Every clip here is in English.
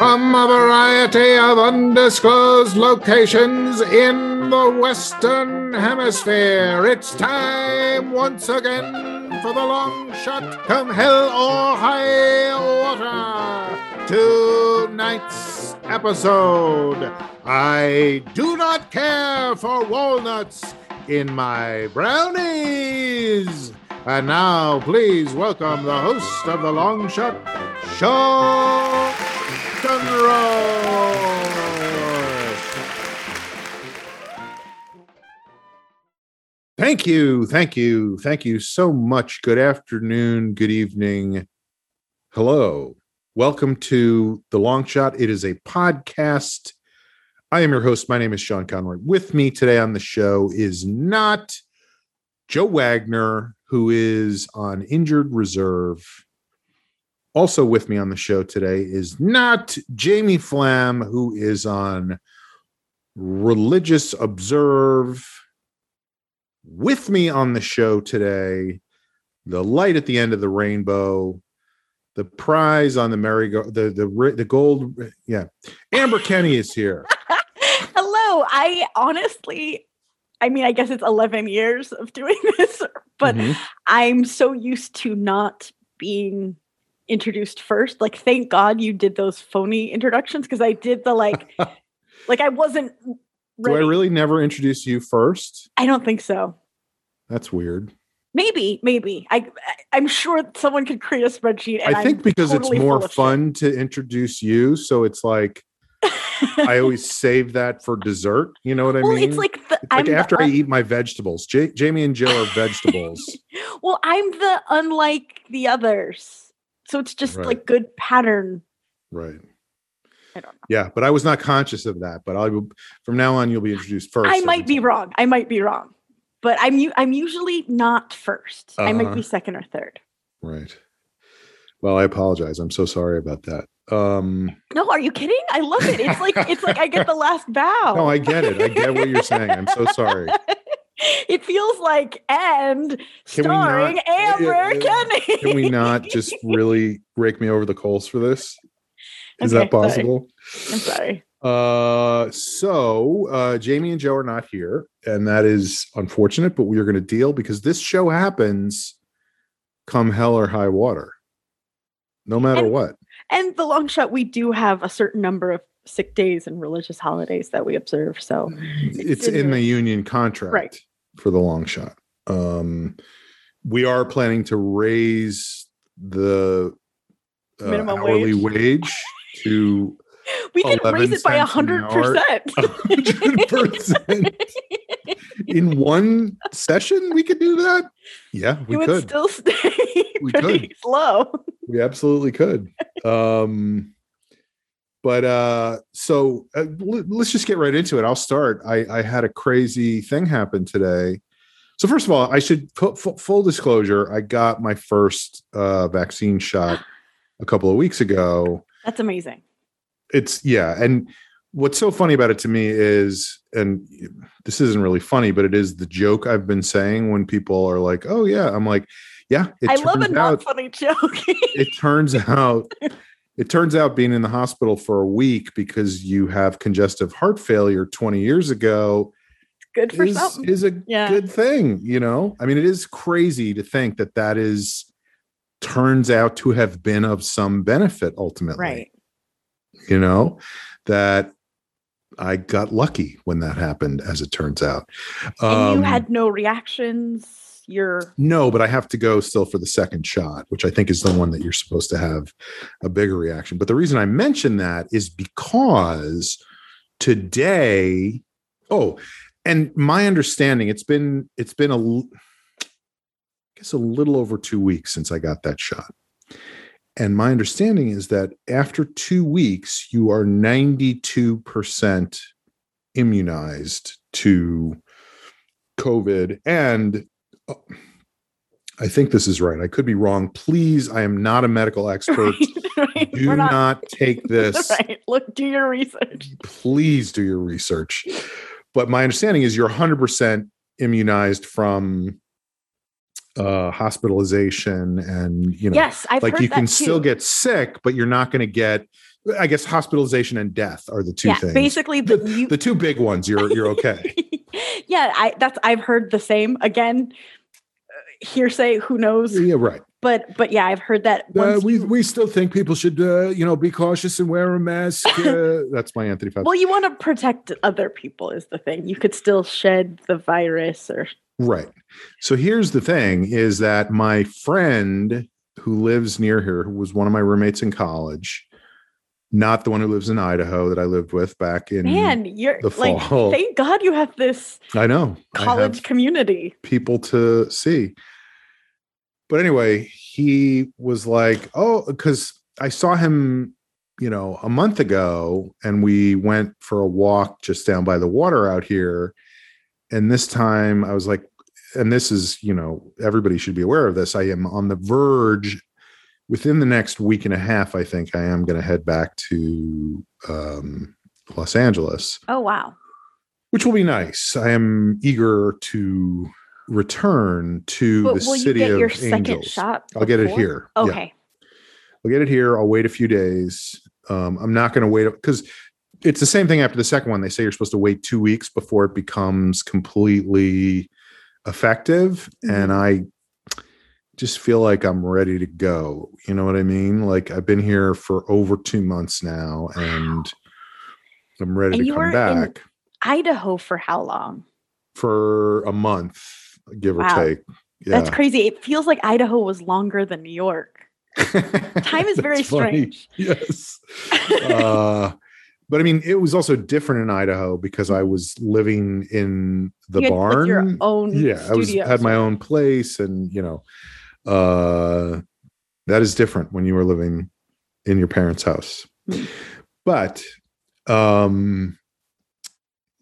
From a variety of undisclosed locations in the Western Hemisphere, it's time once again for the long shot, come hell or high water. Tonight's episode I do not care for walnuts in my brownies. And now, please welcome the host of the long shot, Sean Conroy. Thank you, thank you, thank you so much. Good afternoon, good evening, hello. Welcome to the Long Shot. It is a podcast. I am your host. My name is Sean Conroy. With me today on the show is not Joe Wagner, who is on injured reserve. Also with me on the show today is not Jamie Flam, who is on religious observe. With me on the show today, the light at the end of the rainbow, the prize on the merry-go, the the the gold. Yeah, Amber Kenny is here. Hello. I honestly, I mean, I guess it's 11 years of doing this, but Mhm. I'm so used to not being introduced first. Like, thank God you did those phony introductions because I did the like, like I wasn't. Do I really never introduce you first? I don't think so. That's weird. Maybe, maybe. I, I'm sure someone could create a spreadsheet. And I think I'm because totally it's more full of shit. fun to introduce you, so it's like I always save that for dessert. You know what I well, mean? it's like the It's like I'm the after I eat my vegetables. Ja- Jamie and Jill are vegetables. well, I'm the unlike the others, so it's just Right. like good pattern. right. I don't know. Yeah, but I was not conscious of that. But I will from now on you'll be introduced first. I might be time. wrong. I might be wrong, but I'm I'm usually not 1st I might Uh-huh. be second or third. Right. Well, I apologize. I'm so sorry about that. Um No, are you kidding? I love it. It's like it's like I get the last bow. no, I get it. I get what you're saying. I'm so sorry. it feels like and Can starring not- Amber uh, Kenny. Can we not just really rake me over the coals for this? Is Okay, that sorry. possible? I'm sorry. Uh, so uh, Jamie and Joe are not here, and that is unfortunate. But we are going to deal because this show happens come hell or high water, no matter And- what. And the long shot, we do have a certain number of sick days and religious holidays that we observe. So It's in in the union contract Right. For the long shot. Um, we are planning to raise the uh, Minimum hourly wage. wage to we can raise it by a cents an hundred hour. percent. 100%. in one session. We could do that. Yeah, we it would could. still stay We pretty could. slow. we absolutely could um but uh so uh, l- let's just get right into it. I'll start. I i had a crazy thing happen today. So first of all i should put fu- full disclosure i got my first uh vaccine shot a couple of weeks ago. That's amazing. it's yeah and what's so funny about it to me is and this isn't really funny but it is the joke i've been saying when people are like oh yeah. I'm like yeah I love a not out- funny joke. it turns out it turns out being in the hospital for a week because you have congestive heart failure 20 years ago Good for is, something. is a Yeah. good thing you know i mean it is crazy to think that that is turns out to have been of some benefit ultimately right. you know that i got lucky when that happened as it turns out And you Um, had no reactions. You're No, but I have to go still for the second shot, which I think is the one that you're supposed to have a bigger reaction. But the reason I mention that is because today, oh, and my understanding, it's been it's been a I guess a little over 2 weeks since I got that shot. And my understanding is that after 2 weeks you are 92% immunized to COVID and I think this is right. I could be wrong. Please, I am not a medical expert. right, right. Do We're not, take this. right. Look, do your research. Please do your research. But my understanding is you're 100% immunized from uh hospitalization and you know yes, I've like you can still get sick but you're not going to get i guess hospitalization and death are the two yeah, things basically the, the, you, the two big ones you're you're okay yeah, I that's I've heard the same. Again, hearsay. Who knows? yeah right But but yeah, I've heard that. uh, we you- we still think people should uh, you know be cautious and wear a mask uh, that's my anthony Fauci. well, you want to protect other people is the thing. You could still shed the virus or Right. So here's the thing is that my friend who lives near here, who was one of my roommates in college, not the one who lives in Idaho that I lived with back in man, you're the like fall. thank God you have this I know. I college have community. people to see. But anyway, he was like, "Oh, cuz I saw him, you know, a month ago and we went for a walk just down by the water out here." And this time I was like, and this is, you know, everybody should be aware of this. I am on the verge within the next week and a half, I think I am going to head back to um, Los Angeles, Oh wow. which will be nice. I am eager to return to But the city of your second angels. shot? I'll get it here. Yeah. Okay. I'll get it here. I'll wait a few days. Um, I'm not going to wait because it's the same thing after the second one. They say you're supposed to wait two weeks before it becomes completely effective. And I just feel like I'm ready to go. You know what I mean? Like I've been here for over two months now and I'm ready And to you come were in- back Idaho for how long? for a month, give or take. Yeah. That's crazy. It feels like Idaho was longer than New York. Time is very strange. Yes. uh, but I mean, it was also different in Idaho because I was living in the You had, like, barn. your own yeah, I was had my own place, and you know, uh, that is different when you were living in your parents' house. Hmm. But um,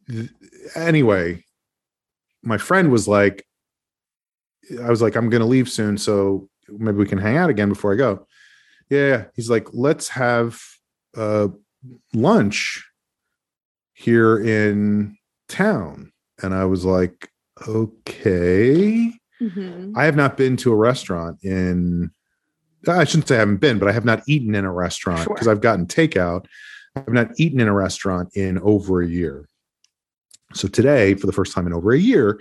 th- anyway, my friend was like, I was like, I'm going to leave soon, so maybe we can hang out again before I go. Yeah, yeah. he's like, let's have uh, lunch here in town, and I was like, okay. Mhm. I have not been to a restaurant in. I shouldn't say I haven't been, but I have not eaten in a restaurant Sure. because I've gotten takeout. I've not eaten in a restaurant in over a year. So today, for the first time in over a year,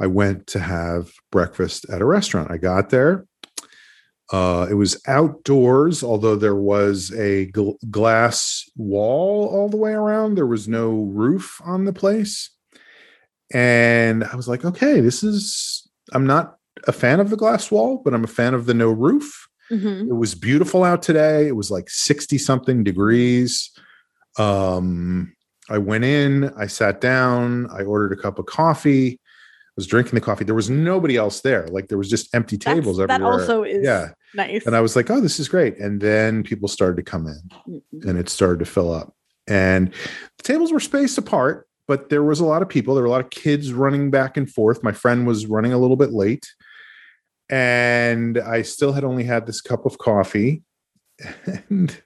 I went to have breakfast at a restaurant. I got there. Uh, it was outdoors, although there was a gl- glass wall all the way around. There was no roof on the place. And I was like, okay, this is, I'm not a fan of the glass wall, but I'm a fan of the no roof. Mhm. It was beautiful out today. It was like 60 something degrees. Um, I went in, I sat down, I ordered a cup of coffee, I was drinking the coffee. There was nobody else there. Like there was just empty That's- tables that also is yeah. nice. And I was like, oh, this is great. And then people started to come in Mhm. and it started to fill up. And the tables were spaced apart, but there was a lot of people. There were a lot of kids running back and forth. My friend was running a little bit late. And I still had only had this cup of coffee. And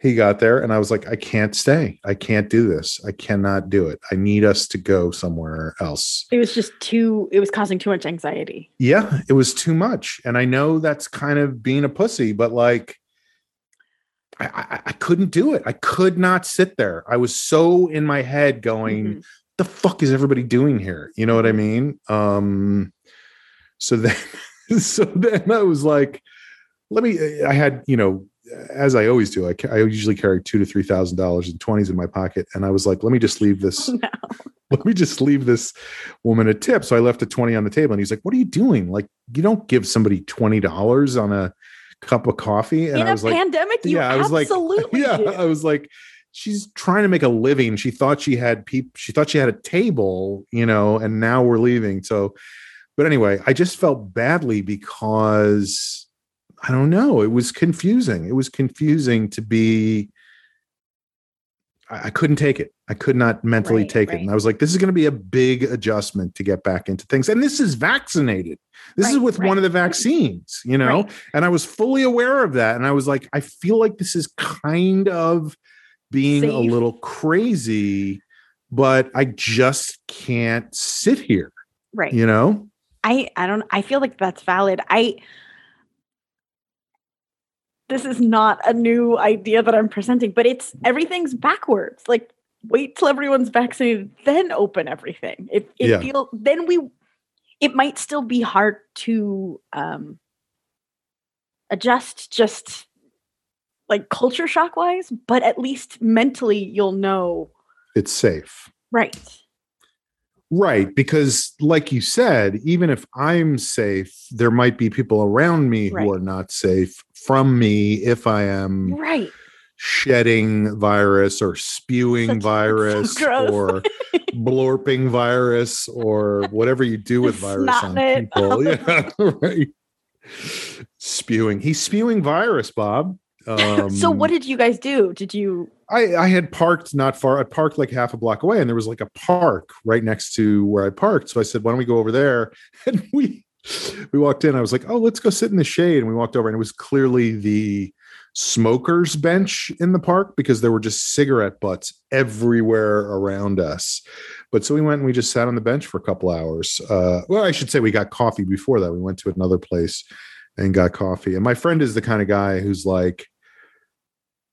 he got there, and I was like, I can't stay. I can't do this. I cannot do it. I need us to go somewhere else. it was just too. It was causing too much anxiety. Yeah, it was too much. And I know that's kind of being a pussy, but like, I, I, couldn't do it. I could not sit there. I was so in my head going, Mhm. the fuck is everybody doing here? You know what I mean? Um, so then, so then I was like, let me, I had, you know, as I always do, I, I usually carry two to three thousand dollars in twenties in my pocket, and I was like, let me just leave this No. let me just leave this woman a tip. So I left a 20 on the table and he's like, What are you doing? Like, you don't give somebody $20 on a cup of coffee. And In I a was like, pandemic, you Yeah, I was like, absolutely Yeah, do. I was like, She's trying to make a living. She thought she had people, she thought she had a table, you know, and now we're leaving. So, but anyway, I just felt badly because I don't know. It was confusing. It was confusing to be I, couldn't take it. I could not mentally Right, take it. And I was like, this is going to be a big adjustment to get back into things. And this is vaccinated. This is Right, with one of the vaccines, you know? Right. And I was fully aware of that. And I was like, I feel like this is kind of being a little crazy, but I just can't sit here, Right. you know? I I don't I feel like that's valid. I this is not a new idea that I'm presenting, but it's everything's backwards. Like wait till everyone's vaccinated, then open everything. It it Yeah. feel then we it might still be hard to um adjust just like culture shock wise, but at least mentally you'll know It's safe. right. Right. Because, like you said, even if I'm safe, there might be people around me Right. who are not safe from me if I am Right. shedding virus or spewing Such- so virus gross. or blorping virus or whatever you do with virus on Snotting people. Yeah. Right. Spewing. He's spewing virus, Bob. Um, so what did you guys do? Did you I, I had parked not far. I parked like half a block away, and there was like a park right next to where I parked. So I said, "Why don't we go over there?" And we we walked in. I was like, "Oh, let's go sit in the shade." And we walked over, and it was clearly the smokers bench in the park because there were just cigarette butts everywhere around us. But so we went and we just sat on the bench for a couple hours. Uh, well, I should say we got coffee before that. We went to another place and got coffee. And my friend is the kind of guy who's like,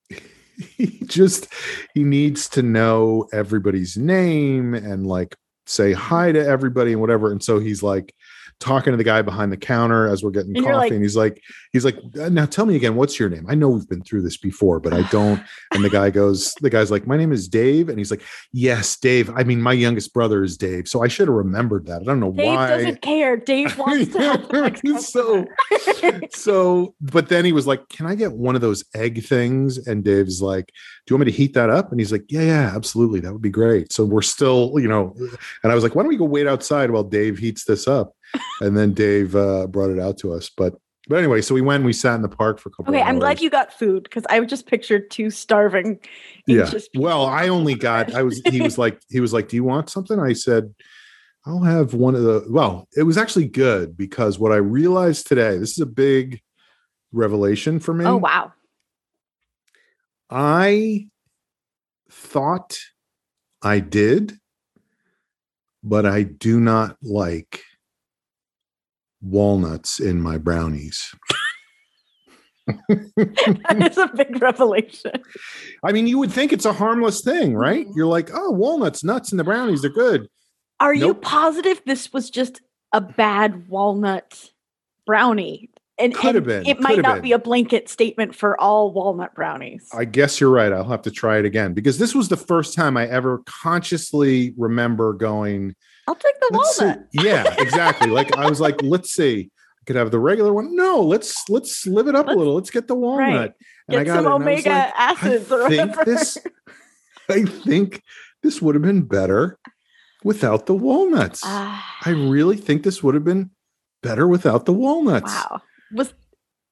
he just he needs to know everybody's name and like say hi to everybody and whatever. And so he's like talking to the guy behind the counter as we're getting And coffee. like- and he's like, he's like, "Uh, now tell me again, what's your name? I know we've been through this before, but I don't. And the guy goes, the guy's like, my name is Dave. And he's like, yes, Dave. I mean, my youngest brother is Dave. So I should have remembered that. I don't know Dave why. doesn't care. Dave wants to help So- so but then he was like can i get one of those egg things and dave's like do you want me to heat that up? And he's like yeah yeah absolutely. That would be great. So we're still you know and i was like why don't we go wait outside while dave heats this up? And then dave uh, brought it out to us. But but anyway so we went and we sat in the park for a couple Okay, I'm glad you got food because I just pictured two starving. yeah. Well i only got i was he was like he was like do you want something? I said i'll have one of the well it was actually good because what i realized today this is a big revelation for me. Oh wow. I thought I did, but I do not like walnuts in my brownies. that is a big revelation. I mean, you would think it's a harmless thing, right? Mhm. You're like, oh, walnuts, nuts in the brownies, they're good. Are you positive this was just a bad walnut brownie? And, Could have been, It might not been. be a blanket statement for all walnut brownies. I guess you're right. I'll have to try it again because this was the first time I ever consciously remember going, I'll take the let's see. walnut. Yeah, exactly. like I was like, let's see. I could have the regular one. No, let's let's live it up Let's- a little. Let's get the walnut. right. And I got some it, and I was omega like, acids or I think whatever. this I think this would have been better without the walnuts. Ah, I really think this would have been better without the walnuts. wow. Was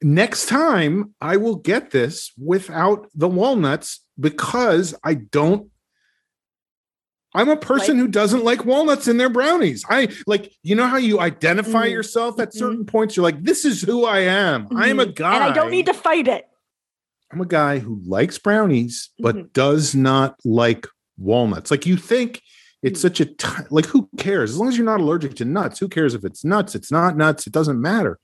Next time I will get this without the walnuts because I don't I'm a person Like- who doesn't like walnuts in their brownies. I like, you know how you identify Mm. yourself at certain points. You're like, this is who I am. I'm a Mhm. guy. And I don't need to fight it. I'm a guy who likes brownies, but Mhm. does not like walnuts. Like you think it's Mhm. such a t- like who cares? As long as you're not allergic to nuts, who cares if it's nuts? It's not nuts. It doesn't matter.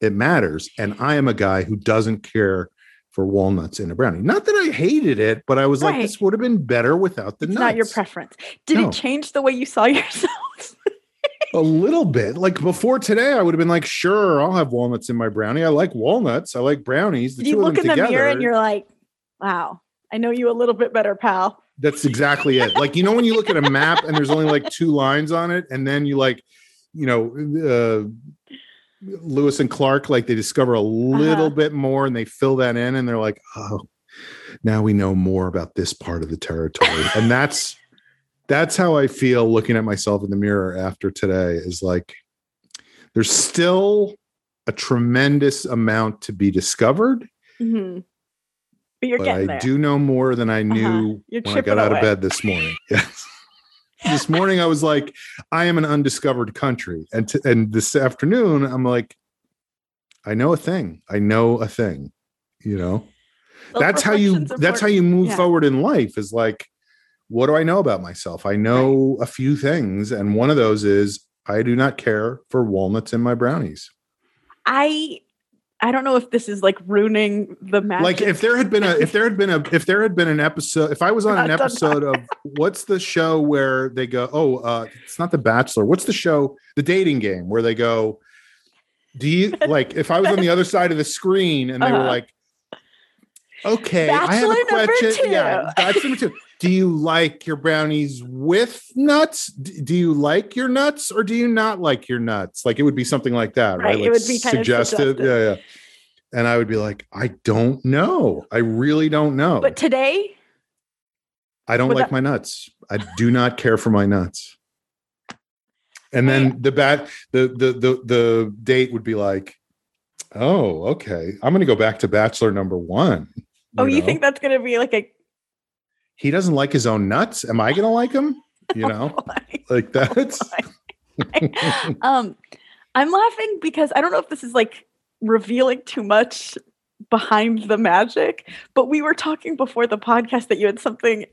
It matters. And I am a guy who doesn't care for walnuts in a brownie. Not that I hated it, but I was like, this would have been better without the It's nuts. not your preference. Did No. it change the way you saw yourself? a little bit. Like before today, I would have been like, sure, I'll have walnuts in my brownie. I like walnuts. I like brownies. The you two of look them in the mirror and you're like, wow, I know you a little bit better, pal. That's exactly it. Like, you know, when you look at a map and there's only like two lines on it, and then you like, you know, uh, Lewis and Clark, like they discover a little Uh-huh. bit more and they fill that in, and they're like, oh, now we know more about this part of the territory. and that's that's how I feel looking at myself in the mirror after today is like there's still a tremendous amount to be discovered, Mhm. But you're but getting I there. do know more than I knew Uh-huh. When I got out away. of bed this morning. Yes. This morning I was like, I am an undiscovered country. And t- and this afternoon I'm like, I know a thing. I know a thing. You know, that's how you Self-reflection's that's how you move Yeah. forward in life is like, what do I know about myself? I know a few things, and one of those is I do not care for walnuts in my brownies. I I don't know if this is like ruining the magic. Like if there had been a if there had been a if there had been an episode if I was on an episode of what's the show where they go oh uh it's not the bachelor what's the show the dating game where they go do you like if I was on the other side of the screen and they were Uh-huh. like okay I have a question yeah bachelor number two do you like your brownies with nuts do you like your nuts or do you not like your nuts like it would be something like that right, Right, it Like would be kind of suggestive. yeah yeah and I would be like, I don't know. I really don't know. but today, I don't like my nuts. I do not care for my nuts. And then the bat the the the the date would be like, oh, okay. I'm gonna go back to bachelor number one. oh, you know? think that's gonna be like a he doesn't like his own nuts? Am I gonna like him? You know, like that's um I'm laughing because I don't know if this is like revealing too much behind the magic, but we were talking before the podcast that you had something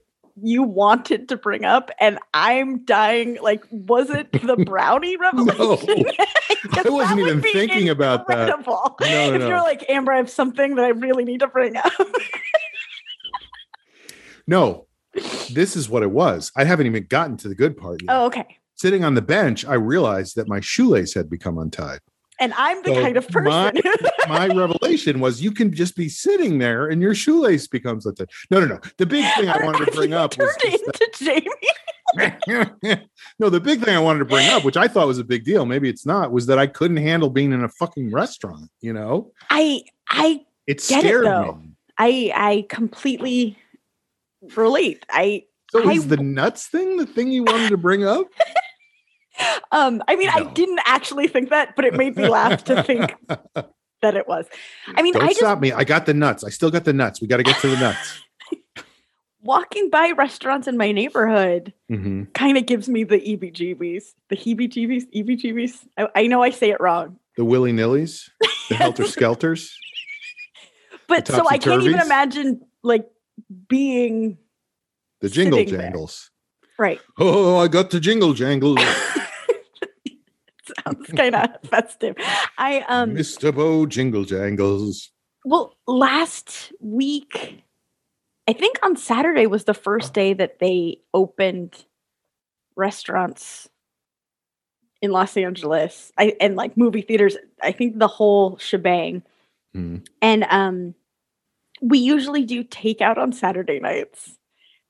you wanted to bring up, and I'm dying. Like, was it the brownie revelation? I wasn't even thinking about that. incredible. No, if no. you're like Amber, I have something that I really need to bring up. No, this is what it was. I haven't even gotten to the good part yet. oh, okay. Sitting on the bench, I realized that my shoelace had become untied. And I'm the So kind of person. My revelation was you can just be sitting there and your shoelace becomes untied. No, no, no. The big thing I wanted to bring up was into Jamie. no, the big thing I wanted to bring up, which I thought was a big deal, maybe it's not, was that I couldn't handle being in a fucking restaurant. You know, I I it Get it, though. me. I I completely relate. I So I is the nuts thing the thing you wanted to bring up? um I mean I didn't actually think that, but it made me laugh to think that it was. I mean, Don't I just stop me. I got the nuts. I still got the nuts. We got to get to the nuts. walking by restaurants in my neighborhood Mhm. kind of gives me the EBGBs, the heebie-jeebies, EBGBs. I, I know I say it wrong, The willy nillies, the helter skelters. but so I can't even imagine like being The jingle Sitting there. jangles. right. Oh, I got the jingle jangles. Sounds kind of festive. I um Mr. Bo jingle jangles. Well, last week, I think on Saturday was the first day that they opened restaurants in Los Angeles. I and like movie theaters, I think the whole shebang. Hmm. And um we usually do takeout on Saturday nights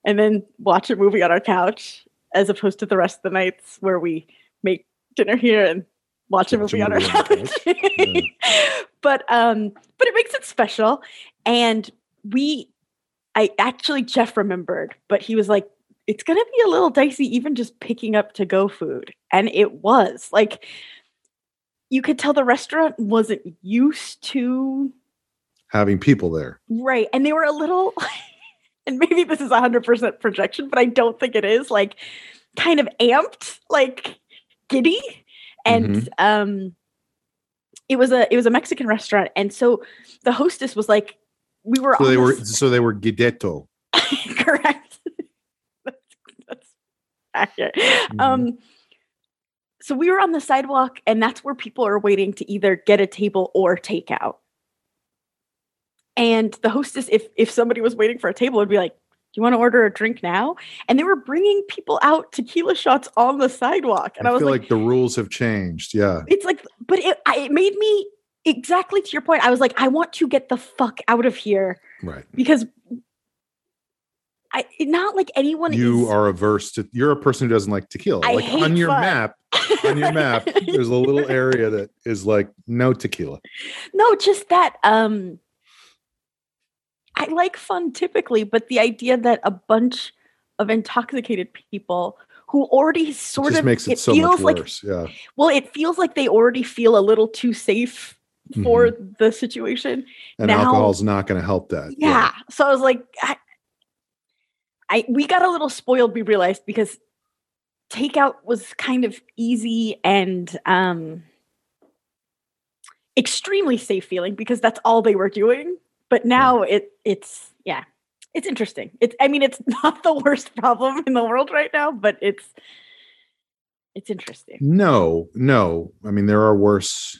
and then watch a movie on our couch as opposed to the rest of the nights where we make dinner here and watch a movie on our movie on the couch. but um but it makes it special and we I actually Jeff remembered, but he was like it's going to be a little dicey even just picking up to go food. And it was. Like you could tell the restaurant wasn't used to Having people there. Right. And they were a little, and maybe this is 100% projection, but I don't think it is like kind of amped, like giddy. And um, it was a it was a Mexican restaurant, and so the hostess was like, we were So they were this- so they were gidetto. correct. that's, that's accurate. Um, so we were on the sidewalk, and that's where people are waiting to either get a table or takeout. And the hostess, if if somebody was waiting for a table, would be like, "Do you want to order a drink now?" And they were bringing people out tequila shots on the sidewalk, and I, I, was feel like, like, the rules have changed. Yeah. "It's like," but it I, it made me exactly to your point. I was like, "I want to get the fuck out of here." Right. because I not like anyone You is, are averse to you're a person who doesn't like tequila. I like on your fun. map, on your map, there's a little area that is like no tequila. no just that um I like fun typically but the idea that a bunch of intoxicated people who already It sort just of makes it, so feels like yeah. well it feels like they already feel a little too safe for the situation And now- alcohol's not going to help that. yeah. So I was like, I, I we got a little spoiled. We realized because takeout was kind of easy and um extremely safe feeling because that's all they were doing. But now it it's yeah, it's interesting. It's I mean it's not the worst problem in the world right now, but it's It's interesting. No, no. I mean, there are worse.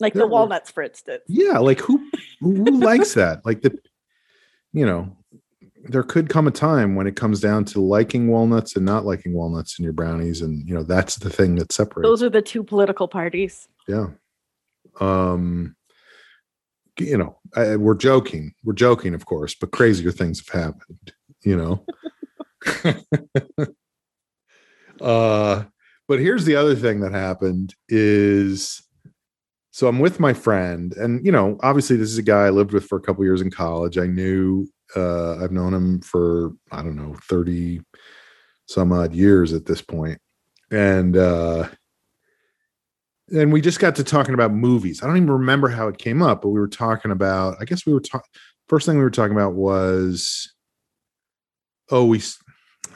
Like There the were- walnuts, for instance. Yeah, like who who who likes that? Like the, you know, there could come a time when it comes down to liking walnuts and not liking walnuts in your brownies, and you know that's the thing that separates. Those are the two political parties. yeah. Um. You know, I, we're joking. We're joking, of course, but crazier things have happened. You know. uh, but here's the other thing that happened is so I'm with my friend, and you know, obviously, this is a guy I lived with for a couple years in college. I knew uh, I've known him for I don't know thirty some odd years at this point, and uh, and we just got to talking about movies. I don't even remember how it came up, but we were talking about. I guess we were talking. First thing we were talking about was, oh, we.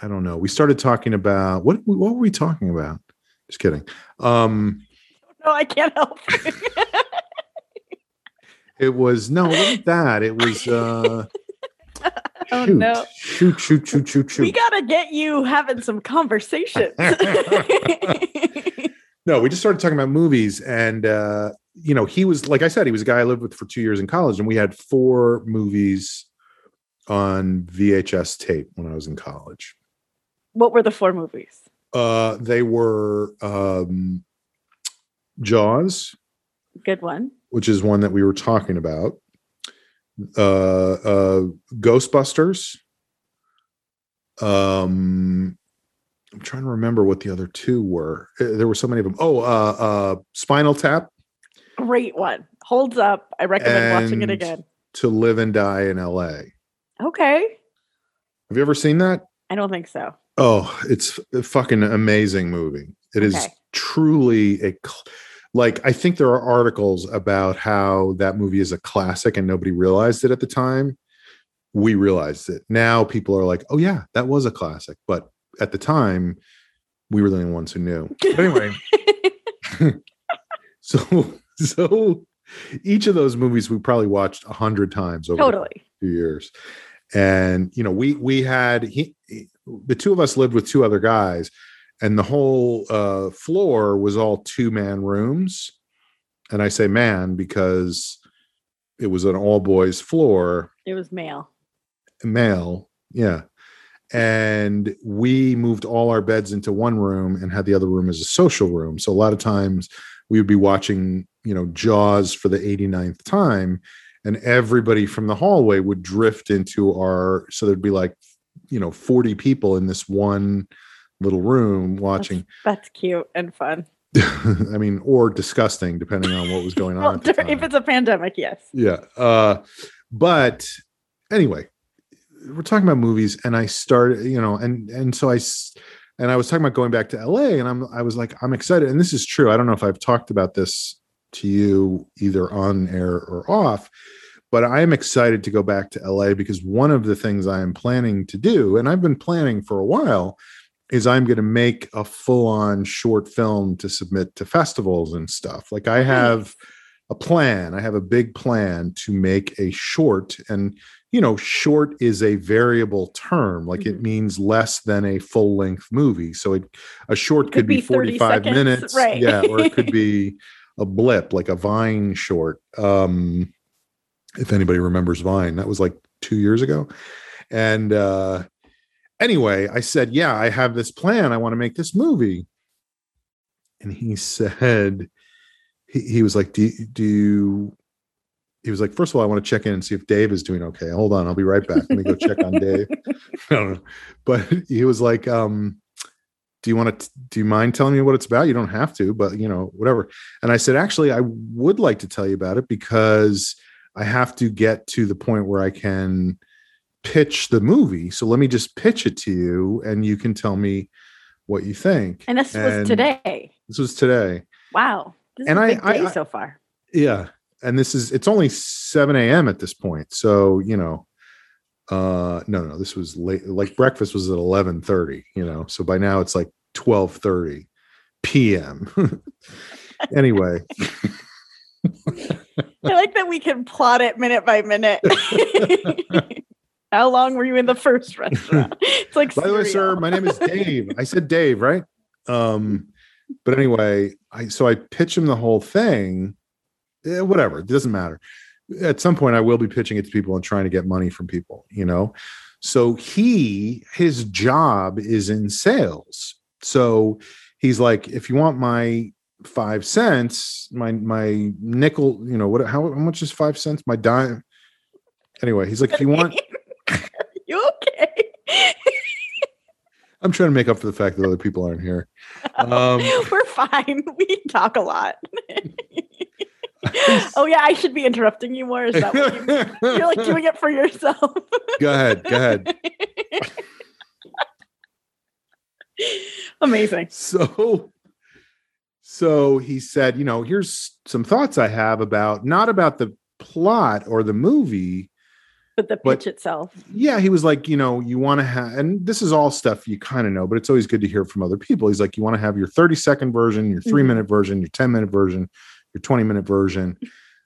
I don't know. We started talking about what? What were we talking about? Just kidding. Um, No, I can't help. It was no, it wasn't that. It was uh Oh, shoot, no. shoot, shoot, shoot, shoot, shoot. we gotta get you having some conversations. No, we just started talking about movies, and uh, you know, he was like I said, he was a guy I lived with for two years in college, and we had four movies on VHS tape when I was in college. what were the four movies? Uh, they were um, Jaws, Good one. which is one that we were talking about. Uh, uh, Ghostbusters. Um, I'm trying to remember what the other two were. Uh, There were so many of them. Oh, uh, uh, Spinal Tap Great one. Holds up. I recommend watching it again. to Live and Die in L.A. Okay. Have you ever seen that? I don't think so. Oh, it's a fucking amazing movie. It is Okay. truly a like I think there are articles about how that movie is a classic and nobody realized it at the time. We realized it. Now people are like, "Oh yeah, that was a classic." But at the time, we were the only ones who knew. But anyway, so so each of those movies we probably watched a hundred times over totally. few years and you know we we had he, he- the two of us lived with two other guys and the whole uh floor was all two man rooms and i say man because it was an all boys floor It was male. male yeah and we moved all our beds into one room and had the other room as a social room so a lot of times we would be watching you know jaws for the 89th time and everybody from the hallway would drift into our so there'd be like you know 40 people in this one little room watching That's cute and fun. i mean or disgusting depending on what was going on Well, the if it's a pandemic, yes. Yeah. Uh, but anyway, we're talking about movies, and I started, you know, and and so i and I was talking about going back to LA, and I'm I was like, I'm excited, and this is true. I don't know if I've talked about this to you either on air or off, but I am excited to go back to LA because one of the things I am planning to do, and I've been planning for a while, is I'm going to make a full on short film to submit to festivals and stuff. Like I hmm. have a plan. I have a big plan to make a short. And, you know, short is a variable term. Like it Mhm. means less than a full length movie. So it, a short Could could, be, be 45 seconds, minutes. right. Yeah. Or it could be a blip, like a Vine short. Um, if anybody remembers Vine, that was like two years ago. And, uh, anyway, I said, Yeah, I have this plan. I want to make this movie. And he said, he, he was like, do, do you, he was like, first of all, I want to check in and see if Dave is doing okay. Hold on, I'll be right back. Let me go check on Dave. I don't know. But he was like, um, do you want to, do you mind telling me what it's about? You don't have to, but you know, whatever. And I said, actually, I would like to tell you about it because I have to get to the point where I can pitch the movie. So let me just pitch it to you and you can tell me what you think. And this was today. This was today. Wow. This And is a I- big I- day I- so far. Yeah. And this is it's only 7 a.m. at this point. So, you know, uh no, no, this was late like breakfast was at 11 30, you know. So by now it's like 12 30 p.m. anyway. I like that we can plot it minute by minute. How long were you in the first restaurant? It's like By the way, sir, my name is Dave. I said Dave, right? Um, but anyway, I so I pitch him the whole thing. Eh, whatever, it doesn't matter. At some point, I will be pitching it to people and trying to get money from people. You know, so he his job is in sales. So he's like, if you want my five cents, my my nickel, you know, what how, how much is five cents? My dime. Anyway, he's like, if you want you okay? I'm trying to make up for the fact that other people aren't here. Um, We're fine. We talk a lot. oh yeah, I should be interrupting you more. Is that what you, mean? you're like doing it for yourself? go ahead. Go ahead. Amazing. So so he said, you know, here's some thoughts I have about not about the plot or the movie, But the pitch But- itself. yeah, he was like, you know, you want to have, and this is all stuff you kind of know, but it's always good to hear from other people. He's like, you want to have your 30 second version, your 3 Mhm. minute version, your 10 minute version, your 20 minute version.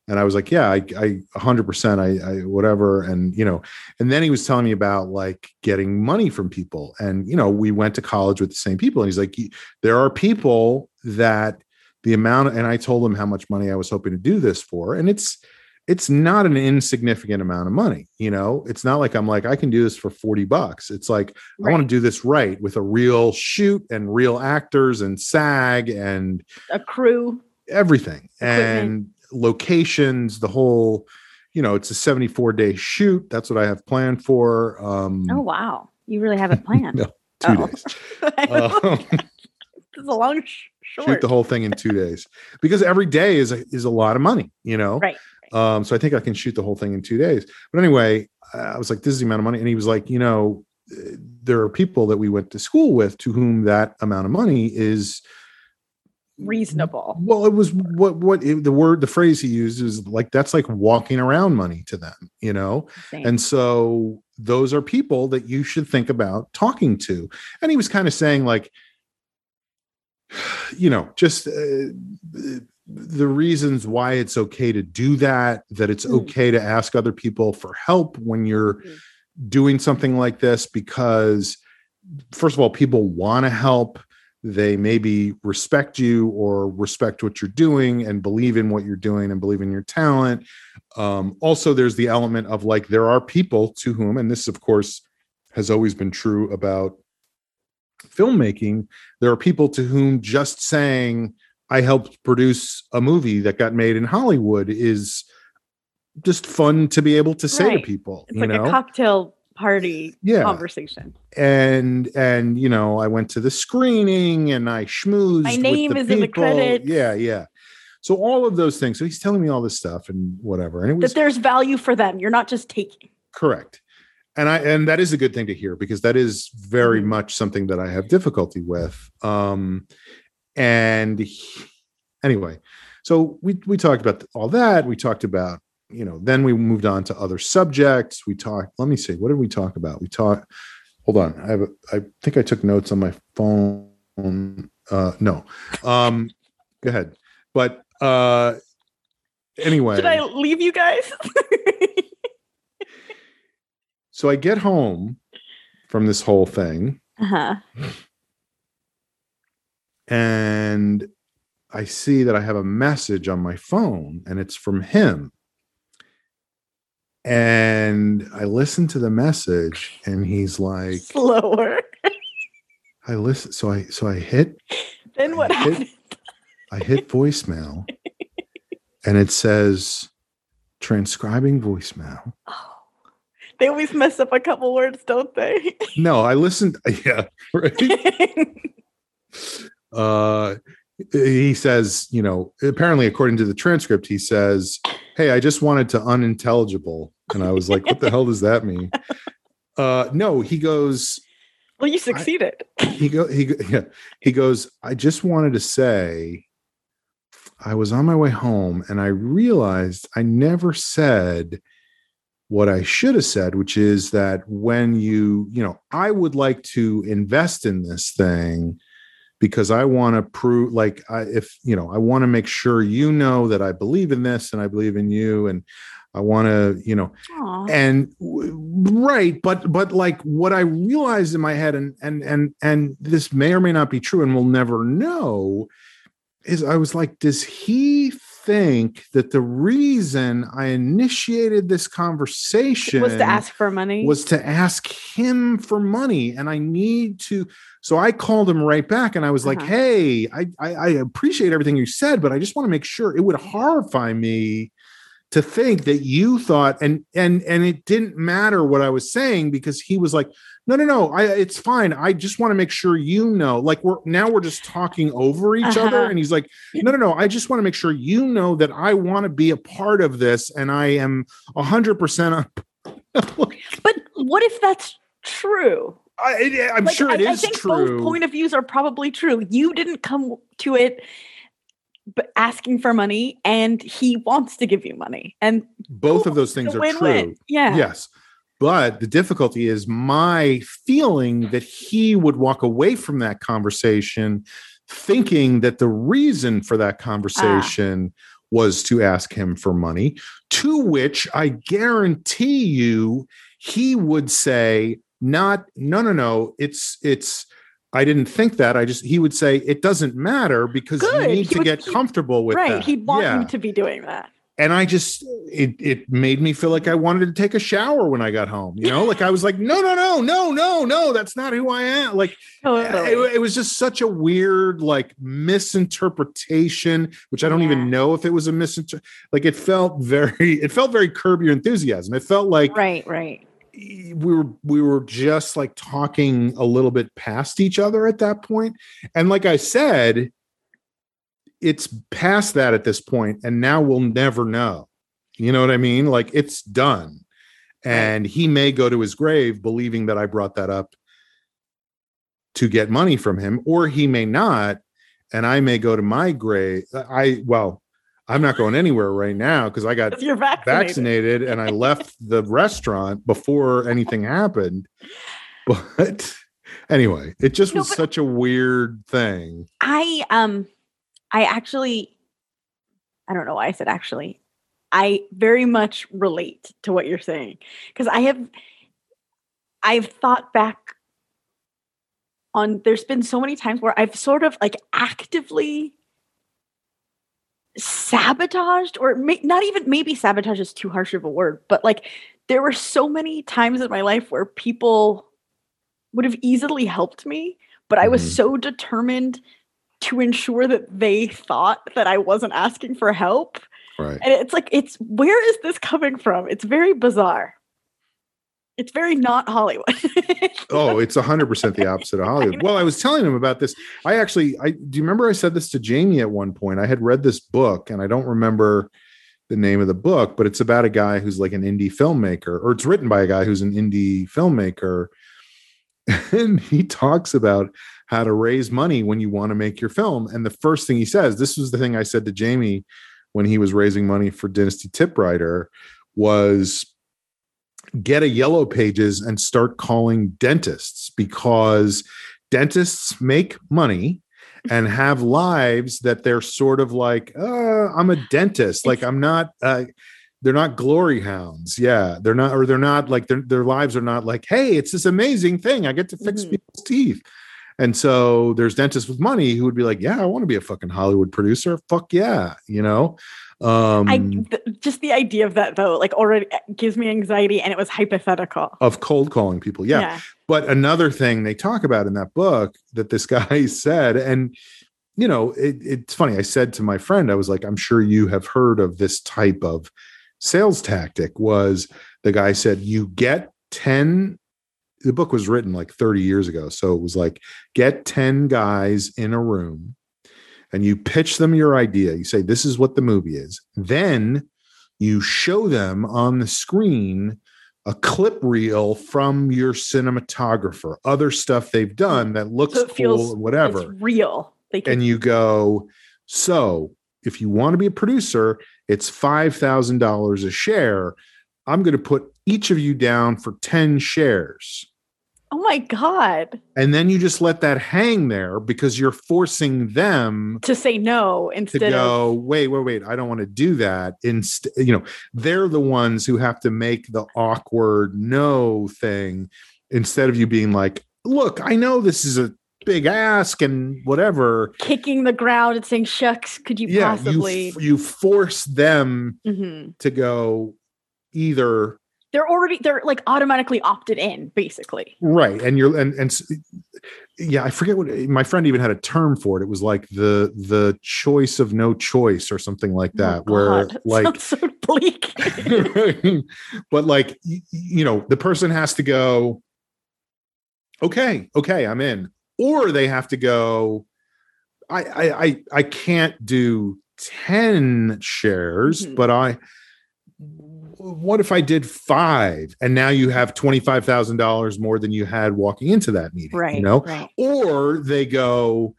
And I was like, yeah, I, I 100%, I, I, whatever. And, you know, and then he was telling me about like getting money from people. And, you know, we went to college with the same people. And he's like, there are people that the amount, and I told him how much money I was hoping to do this for. And it's, it's not an insignificant amount of money. You know, it's not like I'm like, I can do this for 40 bucks. It's like, I want to do this right with a real shoot and real actors and SAG and a crew. Everything Equipment. and locations, the whole, you know, it's a 74 day shoot. That's what I have planned for. Um, Oh wow, you really have it planned. No, two Oh. days. it's Um, a long sh- short. shoot the whole thing in two days because every day is a, is a lot of money, you know? Right. Um, so I think I can shoot the whole thing in two days. But anyway, I was like, this is the amount of money. And he was like, you know, uh, there are people that we went to school with to whom that amount of money is reasonable. well, it was what what it- the word the phrase he used is like that's like walking around money to them, you know. Same. And so those are people that you should think about talking to. And he was kind of saying like you know, just uh, the reasons why it's okay to do that, that it's Hmm. okay to ask other people for help when you're Mhm. doing something like this because first of all people want to help they maybe respect you or respect what you're doing and believe in what you're doing and believe in your talent um, also there's the element of like there are people to whom and this of course has always been true about filmmaking there are people to whom just saying i helped produce a movie that got made in hollywood is just fun to be able to say Right. to people it's like know a cocktail party Yeah. conversation. and and you know i went to the screening and i schmoozed My with name the is in the people. credits. yeah yeah so all of those things so he's telling me all this stuff and whatever and it was That there's value for them. You're not just taking. correct and i and that is a good thing to hear because that is very Mhm. much something that i have difficulty with um and he- anyway so we we talked about all that we talked about you know then we moved on to other subjects we talked let me see what did we talk about we talked hold on i have a, i think i took notes on my phone uh no um go ahead but uh anyway Should I leave you guys? so i get home from this whole thing uh-huh. and I see that I have a message on my phone and it's from him. And I listen to the message and he's like, Slower. I listen. So I, so I hit, Then what I hit- happened? I hit voicemail and it says transcribing voicemail. Oh. They always mess up a couple words, don't they? No, I listened. Yeah. Right. uh he says you know apparently according to the transcript he says hey i just wanted to unintelligible and i was like what the hell does that mean uh no he goes well, you succeeded. he go he yeah he goes i just wanted to say i was on my way home and i realized i never said what i should have said which is that when you you know i would like to invest in this thing because i want to prove like I, if you know i want to make sure you know that i believe in this and i believe in you and I want to, you know, Aw. and right, but but like what I realized in my head, and and and and this may or may not be true, and we'll never know, is I was like, does he think that the reason I initiated this conversation was to ask for money. was to ask him for money and i need to so i called him right back and i was like Uh-huh. hey I, I i appreciate everything you said but i just want to make sure it would horrify me to think that you thought and and and it didn't matter what i was saying because he was like no no no i it's fine i just want to make sure you know like we're now we're just talking over each Uh-huh. other and he's like no no no i just want to make sure you know that i want to be a part of this and i am 100% on but what if that's true? I, I'm Like, sure it I, is I think true. both point of views are probably true. You didn't come to it asking for money and he wants to give you money. And both of those things are win-win. true. Yeah. Yes. But the difficulty is my feeling that he would walk away from that conversation thinking that the reason for that ah. conversation was to ask him for money, to which I guarantee you he would say, not, no, no, no, it's, it's, I didn't think that. I just, he would say, it doesn't matter because Good. you need He to would- get he- comfortable with right. that. He'd want Yeah you to be doing that. and I just it it made me feel like I wanted to take a shower when I got home. You know, like I was like, no, no, no, no, no, no, that's not who I am. Like Totally. it, it was just such a weird like misinterpretation, which I don't Yeah. even know if it was a misinter. Like it felt very, it felt very curb your enthusiasm. It felt like right, right. We were we were just like talking a little bit past each other at that point. And like i said it's past that at this point and now we'll never know. You know what i mean? Like it's done. And he may go to his grave believing that i brought that up to get money from him or he may not and i may go to my grave i well i'm not going anywhere right now because i got vaccinated. vaccinated and I left the restaurant before anything happened. But anyway, it just No, was such a weird thing. I um I actually I don't know why I said actually. I very much relate to what you're saying because I have I've thought back on there's been so many times where I've sort of like actively sabotaged or may, not even maybe sabotage is too harsh of a word but like there were so many times in my life where people would have easily helped me but I was Mhm. so determined to ensure that they thought that I wasn't asking for help. Right. And it's like, it's where is this coming from? It's very bizarre. It's very not Hollywood. Oh, it's hundred percent the opposite of Hollywood. Well, I was telling him about this. I actually, I do you remember I said this to Jamie at one point? I had read this book, and I don't remember the name of the book, but it's about a guy who's like an indie filmmaker, or it's written by a guy who's an indie filmmaker, and he talks about how to raise money when you want to make your film. And the first thing he says, this was the thing I said to Jamie when he was raising money for Dynasty Typewriter, was get a yellow pages and start calling dentists because dentists make money and have lives that they're sort of like uh, i'm a dentist. Like i'm not uh, they're not glory hounds. Yeah they're not or they're not like their, their lives are not like hey it's this amazing thing. I get to fix Mhm. people's teeth and so there's dentists with money who would be like yeah i want to be a fucking hollywood producer fuck yeah you know um I th- just the idea of that though, like already uh, gives me anxiety and it was hypothetical. of cold calling people yeah But another thing they talk about in that book that this guy said, and you know, it, it's funny. I said to my friend, I was like, I'm sure you have heard of this type of sales tactic. Was the guy said, you get 10, the book was written like 30 years ago. So it was like, get 10 guys in a room and you pitch them your idea. You say, this is what the movie is. Then you show them on the screen a clip reel from your cinematographer, other stuff they've done that looks So cool whatever. It's real. They can, And you go, so if you want to be a producer, it's $5,000 a share. I'm going to put each of you down for 10 shares. Oh my god. And then you just let that hang there because you're forcing them To say no instead to go, of wait, wait, wait, I don't want to do that. Instead, you know, they're the ones who have to make the awkward no thing instead of you being like, look, I know this is a big ask and whatever. kicking the ground and saying, shucks, could you yeah, possibly you f- you force them Mhm. to go either they're already they're like automatically opted in, basically. right and you're and and yeah i forget what my friend even had a term for it it was like the the choice of no choice or something like that Oh, where God, like so bleak. but like you know the person has to go okay okay i'm in or they have to go i i i, I can't do 10 shares Mhm. but i what if i did five and now you have $25000 more than you had walking into that meeting right. you know right. or they go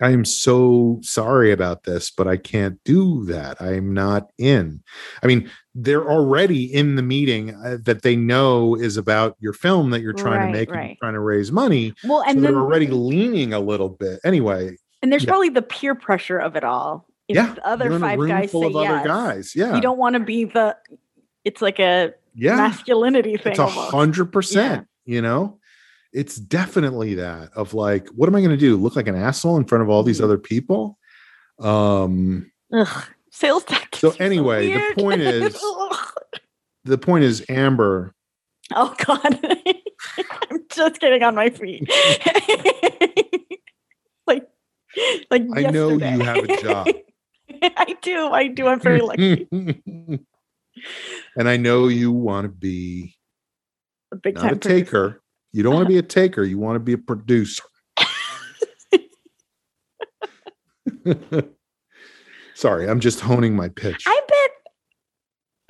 i am so sorry about this but i can't do that i'm not in i mean they're already in the meeting uh, that they know is about your film that you're trying Right, to make and right. trying to raise money Well, and and so then they're already leaning a little bit anyway and there's yeah. probably the peer pressure of it all. If yeah the other five guys say yes, guys yeah you don't want to be the it's like a yeah masculinity thing it's a hundred percent you know it's definitely that of like what am i going to do look like an asshole in front of all these Mhm. other people um Ugh. Sales tech. So anyway, the point is- the point is amber oh god, I'm just getting on my feet. like, like I know you have a job. I do. I do. I'm very lucky. and i know you want to be A big not time a taker you don't want to uh-huh. be a taker you want to be a producer sorry i'm just honing my pitch I bet.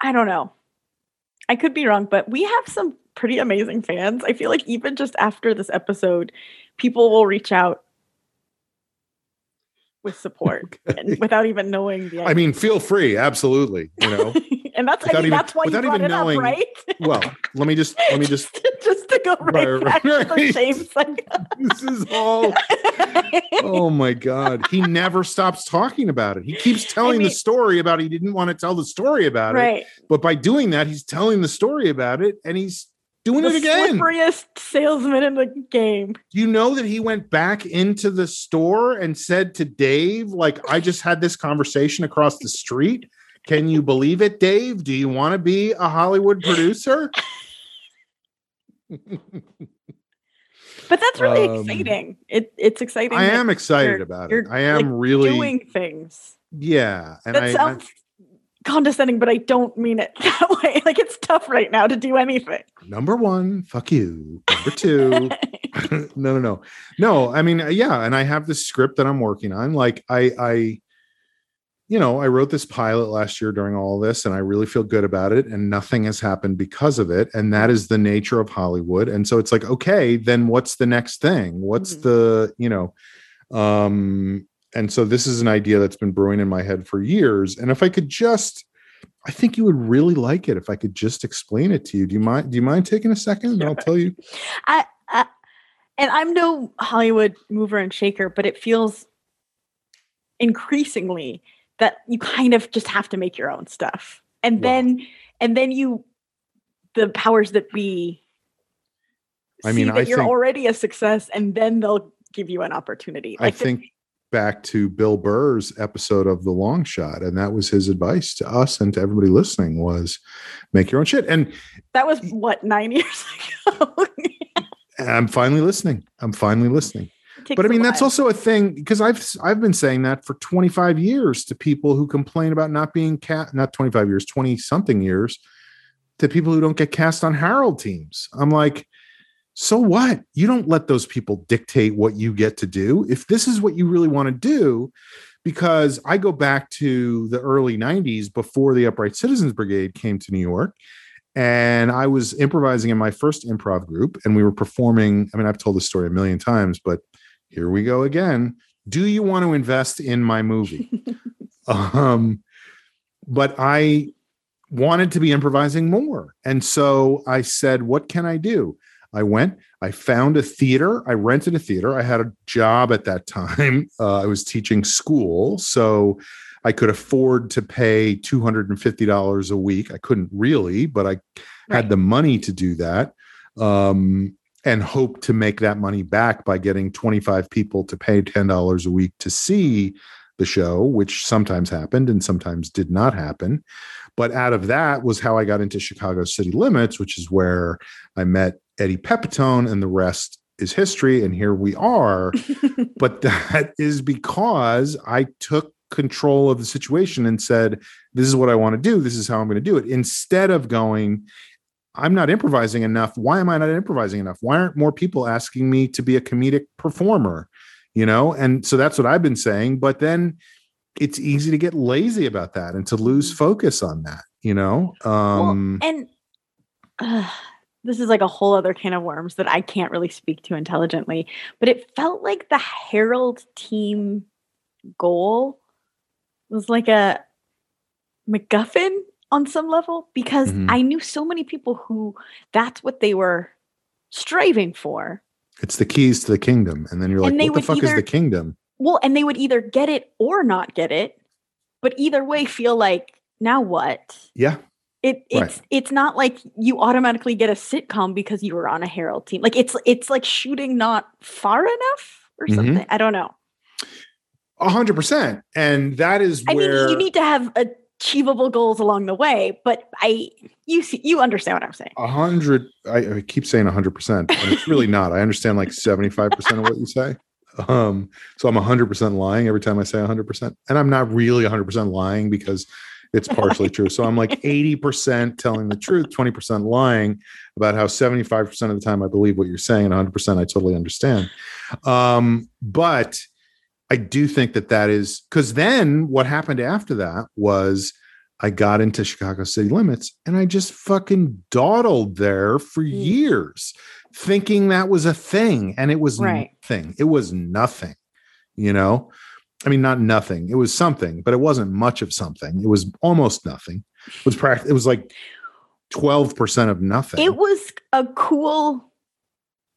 I don't know. I could be wrong, but we have some pretty amazing fans. I feel like even just after this episode, people will reach out with support Okay. and without even knowing the. i mean feel free absolutely you know? And that's I mean, even- that's why you without brought even it knowing- up, right? well let me just let me just just to go right, Right, back to the shame this is all oh my god. He never stops talking about it. He keeps telling mean- the story about he didn't want to tell the story about it but by doing that he's telling the story about it and he's doing The it again slipperiest salesman in the game. Do you know that he went back into the store and said to Dave, like, I just had this conversation across the street. Can you believe it, Dave? Do you want to be a Hollywood producer? But that's really Um, exciting. It, it's exciting. I am excited about it. I am like, really, doing things. yeah. And that I, I- sounds condescending, but I don't mean it that way. Like it's tough right now to do anything. number one, fuck you. Number two, no, no, no, no. I mean, uh, yeah, and I have this script that I'm working on. Like, I, I, you know, I wrote this pilot last year during all this, and I really feel good about it. And nothing has happened because of it, and that is the nature of Hollywood. And so it's like, okay, then what's the next thing? What's Mhm. the, you know, um, and so this is an idea that's been brewing in my head for years. And if I could just I think you would really like it if I could just explain it to you. Do you mind? Do you mind taking a second? And I'll tell you. I, I and I'm no Hollywood mover and shaker, but it feels increasingly that you kind of just have to make your own stuff. And Well- then and then you the powers that be I mean, see that I you're think- already a success and then they'll give you an opportunity. I the- think back to Bill Burr's episode of The Long Shot, and that was his advice to us and to everybody listening was make your own shit. And that was what nine years ago. I'm finally listening. I'm finally listening. But I mean, that's also a thing because I've I've been saying that for 25 years to people who complain about not being cast, not 25 years, 20 something years, to people who don't get cast on Harold teams. I'm like, so what? You don't let those people dictate what you get to do. If this is what you really want to do, because I go back to the early 90s before the Upright Citizens Brigade came to New York. And I was improvising in my first improv group, and we were performing. I mean, I've told this story a million times, but here we go again. Do you want to invest in my movie? um, but I wanted to be improvising more. And so I said, What can I do? I went, I found a theater. I rented a theater. I had a job at that time. Uh, I was teaching school. So I could afford to pay $250 a week. I couldn't really, but I right. had the money to do that um, and hope to make that money back by getting 25 people to pay $10 a week to see the show, which sometimes happened and sometimes did not happen. But out of that was how I got into Chicago City Limits, which is where I met Eddie Pepitone, and the rest is history. And here we are. but that is because I took control of the situation and said, This is what I want to do. This is how I'm going to do it. Instead of going, I'm not improvising enough. Why am I not improvising enough? Why aren't more people asking me to be a comedic performer? You know, and so that's what I've been saying. But then it's easy to get lazy about that and to lose mm-hmm. focus on that, you know? Um, well, and uh, this is like a whole other can of worms that I can't really speak to intelligently, but it felt like the Harold team goal was like a MacGuffin on some level because mm-hmm. I knew so many people who that's what they were striving for. It's the keys to the kingdom. And then you're like, what the fuck either, is the kingdom? Well, and they would either get it or not get it, but either way feel like, now what? Yeah. It it's right. it's not like you automatically get a sitcom because you were on a Harold team. Like it's it's like shooting not far enough or mm-hmm. something. I don't know. A hundred percent. And that is I where mean you need to have achievable goals along the way, but I you see you understand what I'm saying. A hundred I, I, keep saying a hundred percent, but it's really not. I understand like 75% of what you say. Um, so I'm 100% lying every time I say 100%. And I'm not really 100% lying because it's partially true. So I'm like 80% telling the truth, 20% lying about how 75% of the time I believe what you're saying and 100% I totally understand. Um, but I do think that that is because then what happened after that was I got into Chicago city limits and I just fucking dawdled there for mm. years thinking that was a thing and it was right. nothing. It was nothing, you know? I mean, not nothing. It was something, but it wasn't much of something. It was almost nothing. It was practice. It was like 12% of nothing. It was a cool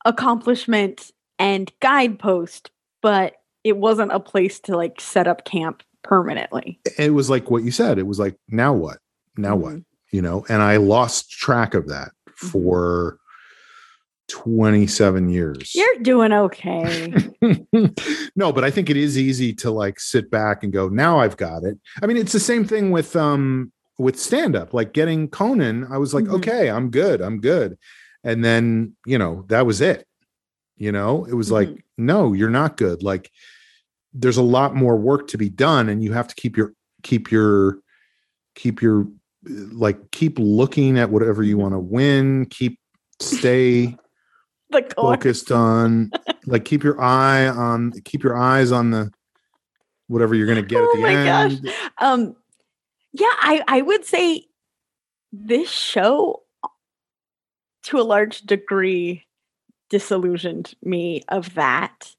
accomplishment and guidepost, but it wasn't a place to like set up camp permanently. It was like what you said. It was like, now what? Now mm-hmm. what? You know, and I lost track of that mm-hmm. for 27 years. You're doing okay. no, but I think it is easy to like sit back and go, now I've got it. I mean, it's the same thing with um with stand up. Like getting Conan, I was like, mm-hmm. okay, I'm good. I'm good. And then, you know, that was it. You know, it was mm-hmm. like, no, you're not good. Like there's a lot more work to be done and you have to keep your keep your keep your like keep looking at whatever you want to win, keep stay the focused on like keep your eye on keep your eyes on the whatever you're going to get oh at the my end. Gosh. Um yeah, I I would say this show to a large degree disillusioned me of that.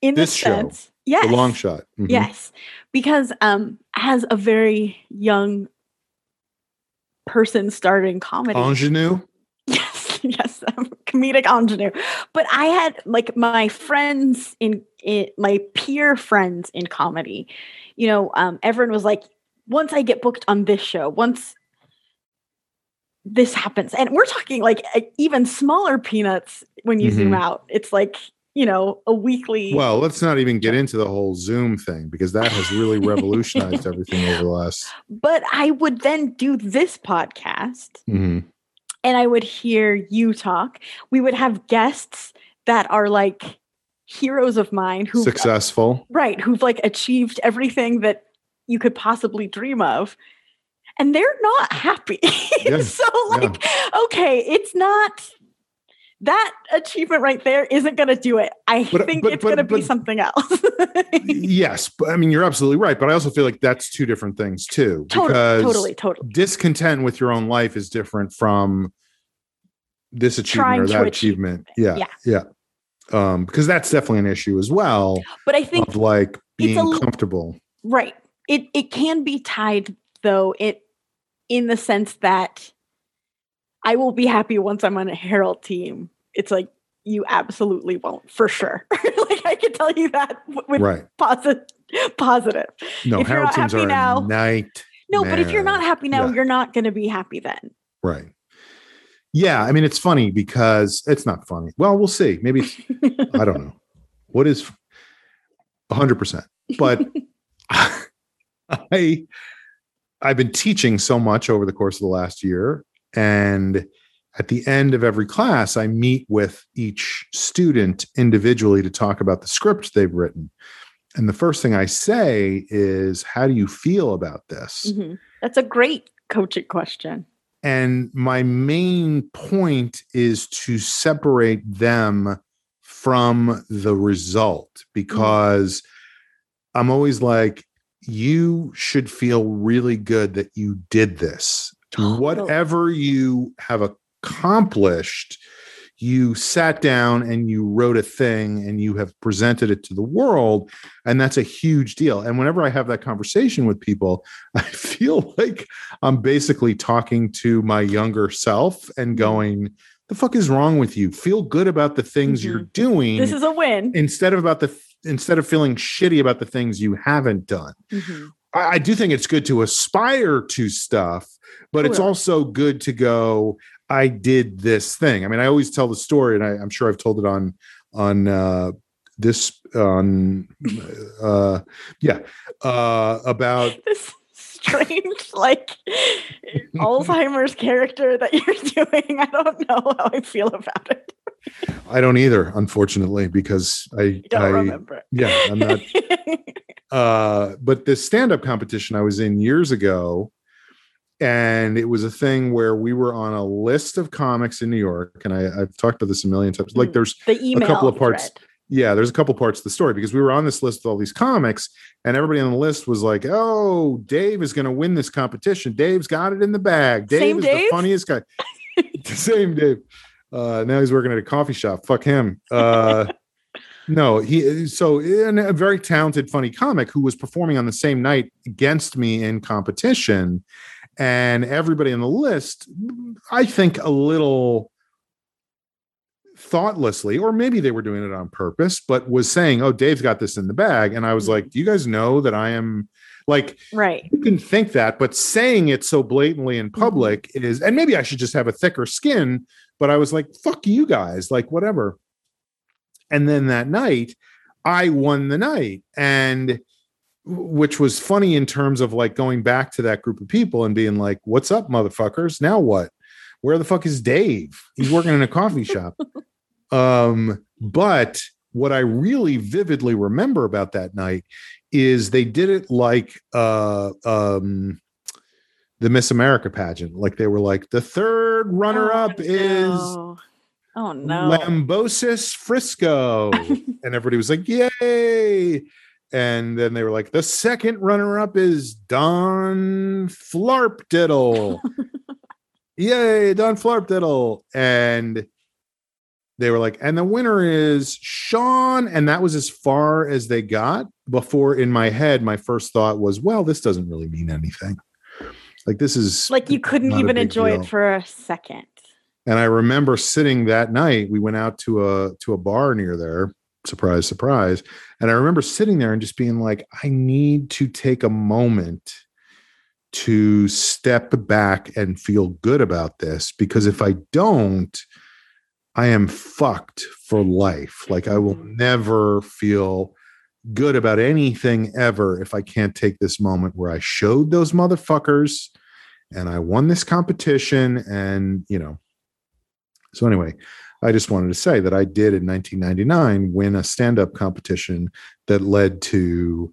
In this the sense show, yes. The long shot. Mm-hmm. yes. Because um as a very young person starting comedy ingenue? Yes yes comedic ingenue. But I had like my friends in, in my peer friends in comedy. You know, um, everyone was like, once I get booked on this show, once this happens, and we're talking like even smaller peanuts when you mm-hmm. zoom out. It's like you know a weekly. Well, let's not even get into the whole Zoom thing because that has really revolutionized everything over the last. But I would then do this podcast. Mm-hmm and I would hear you talk. We would have guests that are like heroes of mine who uh, successful. right, who've like achieved everything that you could possibly dream of. And they're not happy. Yeah, so like yeah. okay, it's not that achievement right there isn't going to do it. I but, think but, it's going to be something else. yes, but I mean you're absolutely right, but I also feel like that's two different things too. Totally, because totally, totally. Discontent with your own life is different from this achievement Trying or that achievement. Yeah, yeah, yeah. Um, because that's definitely an issue as well. But I think like being a, comfortable, right? It it can be tied though. It in the sense that I will be happy once I'm on a Harold team. It's like you absolutely won't for sure. like I can tell you that with right. positive positive. No, If you're not teams happy are now- night. No, but if you're not happy now, Yeah. you're not going to be happy then. Right. Yeah, I mean it's funny because it's not funny. Well, we'll see. Maybe it's, I don't know. What is 100%. But I I've been teaching so much over the course of the last year and at the end of every class I meet with each student individually to talk about the script they've written. And the first thing I say is how do you feel about this? Mhm. That's a great coaching question. And my main point is to separate them from the result because I'm always like, you should feel really good that you did this. Whatever you have accomplished, you sat down and you wrote a thing and you have presented it to the world. And that's a huge deal. And whenever I have that conversation with people, I feel like I'm basically talking to my younger self and going, the fuck is wrong with you? Feel good about the things you're doing This is a win. instead of about the instead of feeling shitty about the things you haven't done. Mhm. I, I do think it's good to aspire to stuff, but it's Totally. also good to go, I did this thing. I mean, I always tell the story, and I, I'm sure I've told it on on uh this on uh yeah uh about This strange, like Alzheimer's character that you're doing. I don't know how I feel about it. I don't either, unfortunately, because I I don't I remember. yeah, I'm not uh but this stand-up competition i was in years ago and it was a thing where we were on a list of comics in new york and I, i've talked about this a million times like Mm. there's the email couple of parts. thread. yeah there's a couple parts of the story because we were on this list with all these comics and everybody on the list was like oh dave is going to win this competition dave's got it in the bag dave Same is Dave? the funniest guy same dave uh now he's working at a coffee shop fuck him uh no he so and a very talented funny comic who was performing on the same night against me in competition and everybody on the list i think a little thoughtlessly or maybe they were doing it on purpose but was saying oh dave's got this in the bag and i was Mhm. like do you guys know that i am like Right. you can think that but saying it so blatantly in public is and maybe i should just have a thicker skin but i was like fuck you guys like whatever and then that night i won the night. And which was funny in terms of like going back to that group of people and being like what's up motherfuckers? Now what? Where the fuck is dave? He's working in a coffee shop. Um but what i really vividly remember about that night is they did it like uh um the miss america pageant. Like they were like the third runner up Oh, is no. Oh no. Lambosis Frisco. and everybody was like, Yay. And then they were like, the second runner up is Don Flarpdiddle. Yay, Don Flarpdiddle. And they were like, and the winner is Sean. And that was as far as they got before in my head, my first thought was, well, this doesn't really mean anything. Like this is like you couldn't even enjoy deal. it for a second. And I remember sitting that night. We went out to a to a bar near there. Surprise, surprise. And I remember sitting there and just being like, I need to take a moment to step back and feel good about this because if I don't, I am fucked for life. Like I will mm-hmm. never feel good about anything ever if I can't take this moment where I showed those motherfuckers and I won this competition and, you know, so anyway, I just wanted to say that I did in 1999 win a stand-up competition that led to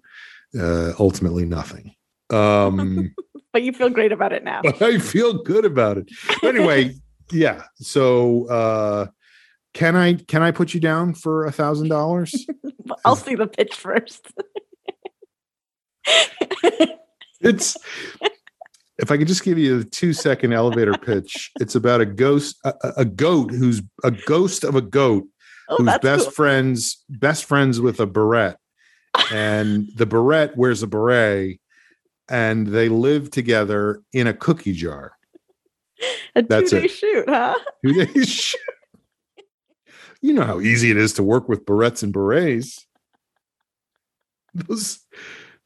uh, ultimately nothing. Um, But you feel great about it now. I feel good about it. But anyway, yeah. So uh, can I can I put you down for a thousand dollars? I'll see the pitch first. It's if I could just give you a two second elevator pitch. It's about a ghost, a, a- goat who's a ghost of a goat oh, who's best cool. friends best friends with a beret and the beret wears a beret and they live together in a cookie jar. A That's two day it. shoot, huh? Two days shoot. You know how easy it is to work with barrettes and berets. Those,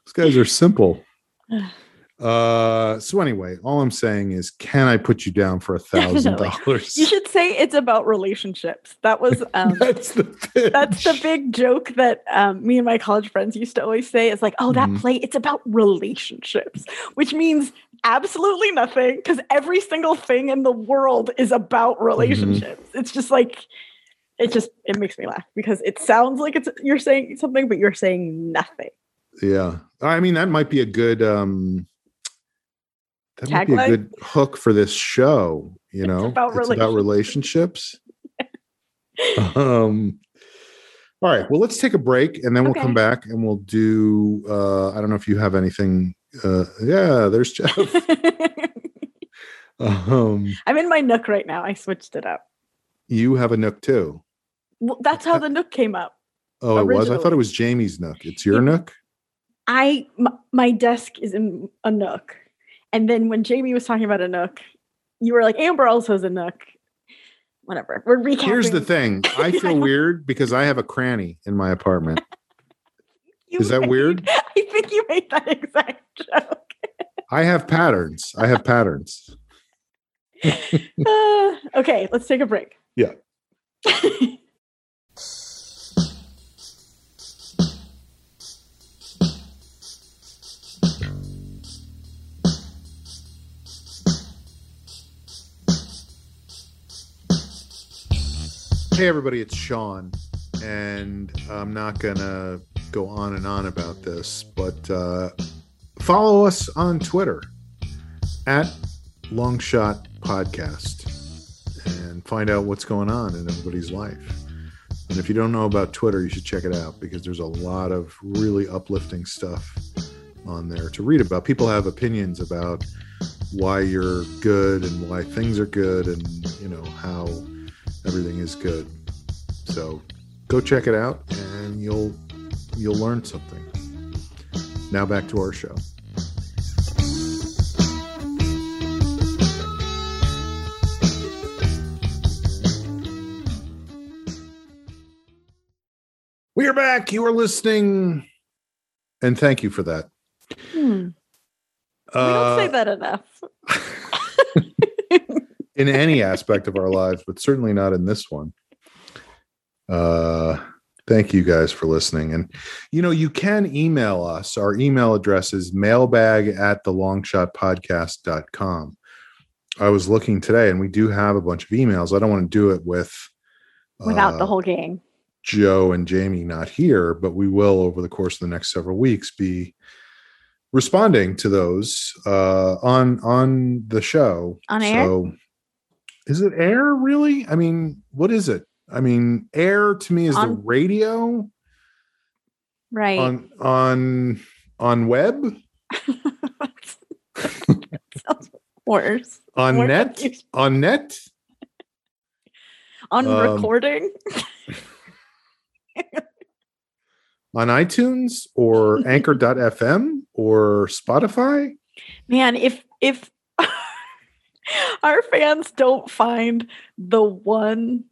those guys are simple. Uh, so anyway, all I'm saying is, can I put you down for a thousand dollars? You should say it's about relationships. That was um That's the pitch. that's the big joke that um, me and my college friends used to always say is like, oh, that Mhm. play, it's about relationships, which means absolutely nothing because every single thing in the world is about relationships. It's just like, it just, it makes me laugh because it sounds like it's, you're saying something, but you're saying nothing. Yeah. I mean, that might be a good um that might be a good hook for this show, you know. about about relationships. um all right, well let's take a break and then we'll Okay. come back and we'll do uh I don't know if you have anything uh yeah, there's Jeff. um I'm in my nook right now. I switched it up. you have a nook too. Well, that's how the nook came up. Oh, it was. I thought it was Jamie's nook. It's your Yeah. nook? I my, my desk is in a nook, and then when Jamie was talking about a nook, you were like Amber also has a nook. Whatever. We're recapping. Here's the thing. I feel weird because I have a cranny in my apartment. Is that made- weird? I think you made that exact joke. I have patterns. I have patterns. Uh, okay, let's take a break. Yeah. Hey, everybody, it's Sean, and I'm not going to go on and on about this, but uh, follow us on Twitter at Longshot Podcast and find out what's going on in everybody's life. And if you don't know about Twitter, you should check it out because there's a lot of really uplifting stuff on there to read about. People have opinions about why you're good and why things are good and you know how everything is good. So go check it out and you'll you'll learn something. Now back to our show. We are back. You are listening. And thank you for that. Hmm. We Uh, don't say that enough. in any aspect of our lives, but certainly not in this one. Uh, thank you guys for listening. And, you know, you can email us. Our email address is mailbag at the longshotpodcast.com. I was looking today and we do have a bunch of emails. I don't want to do it with Without the uh, whole gang. Joe and Jamie not here, but we will over the course of the next several weeks be responding to those uh, on on the show. On air? So, is it air really? I mean, what is it? I mean, air to me is the radio Right. on on on web Sounds worse. on More net confused. on net. On Um, recording. On iTunes or anchor.fm or Spotify? Man, if if our fans don't find the one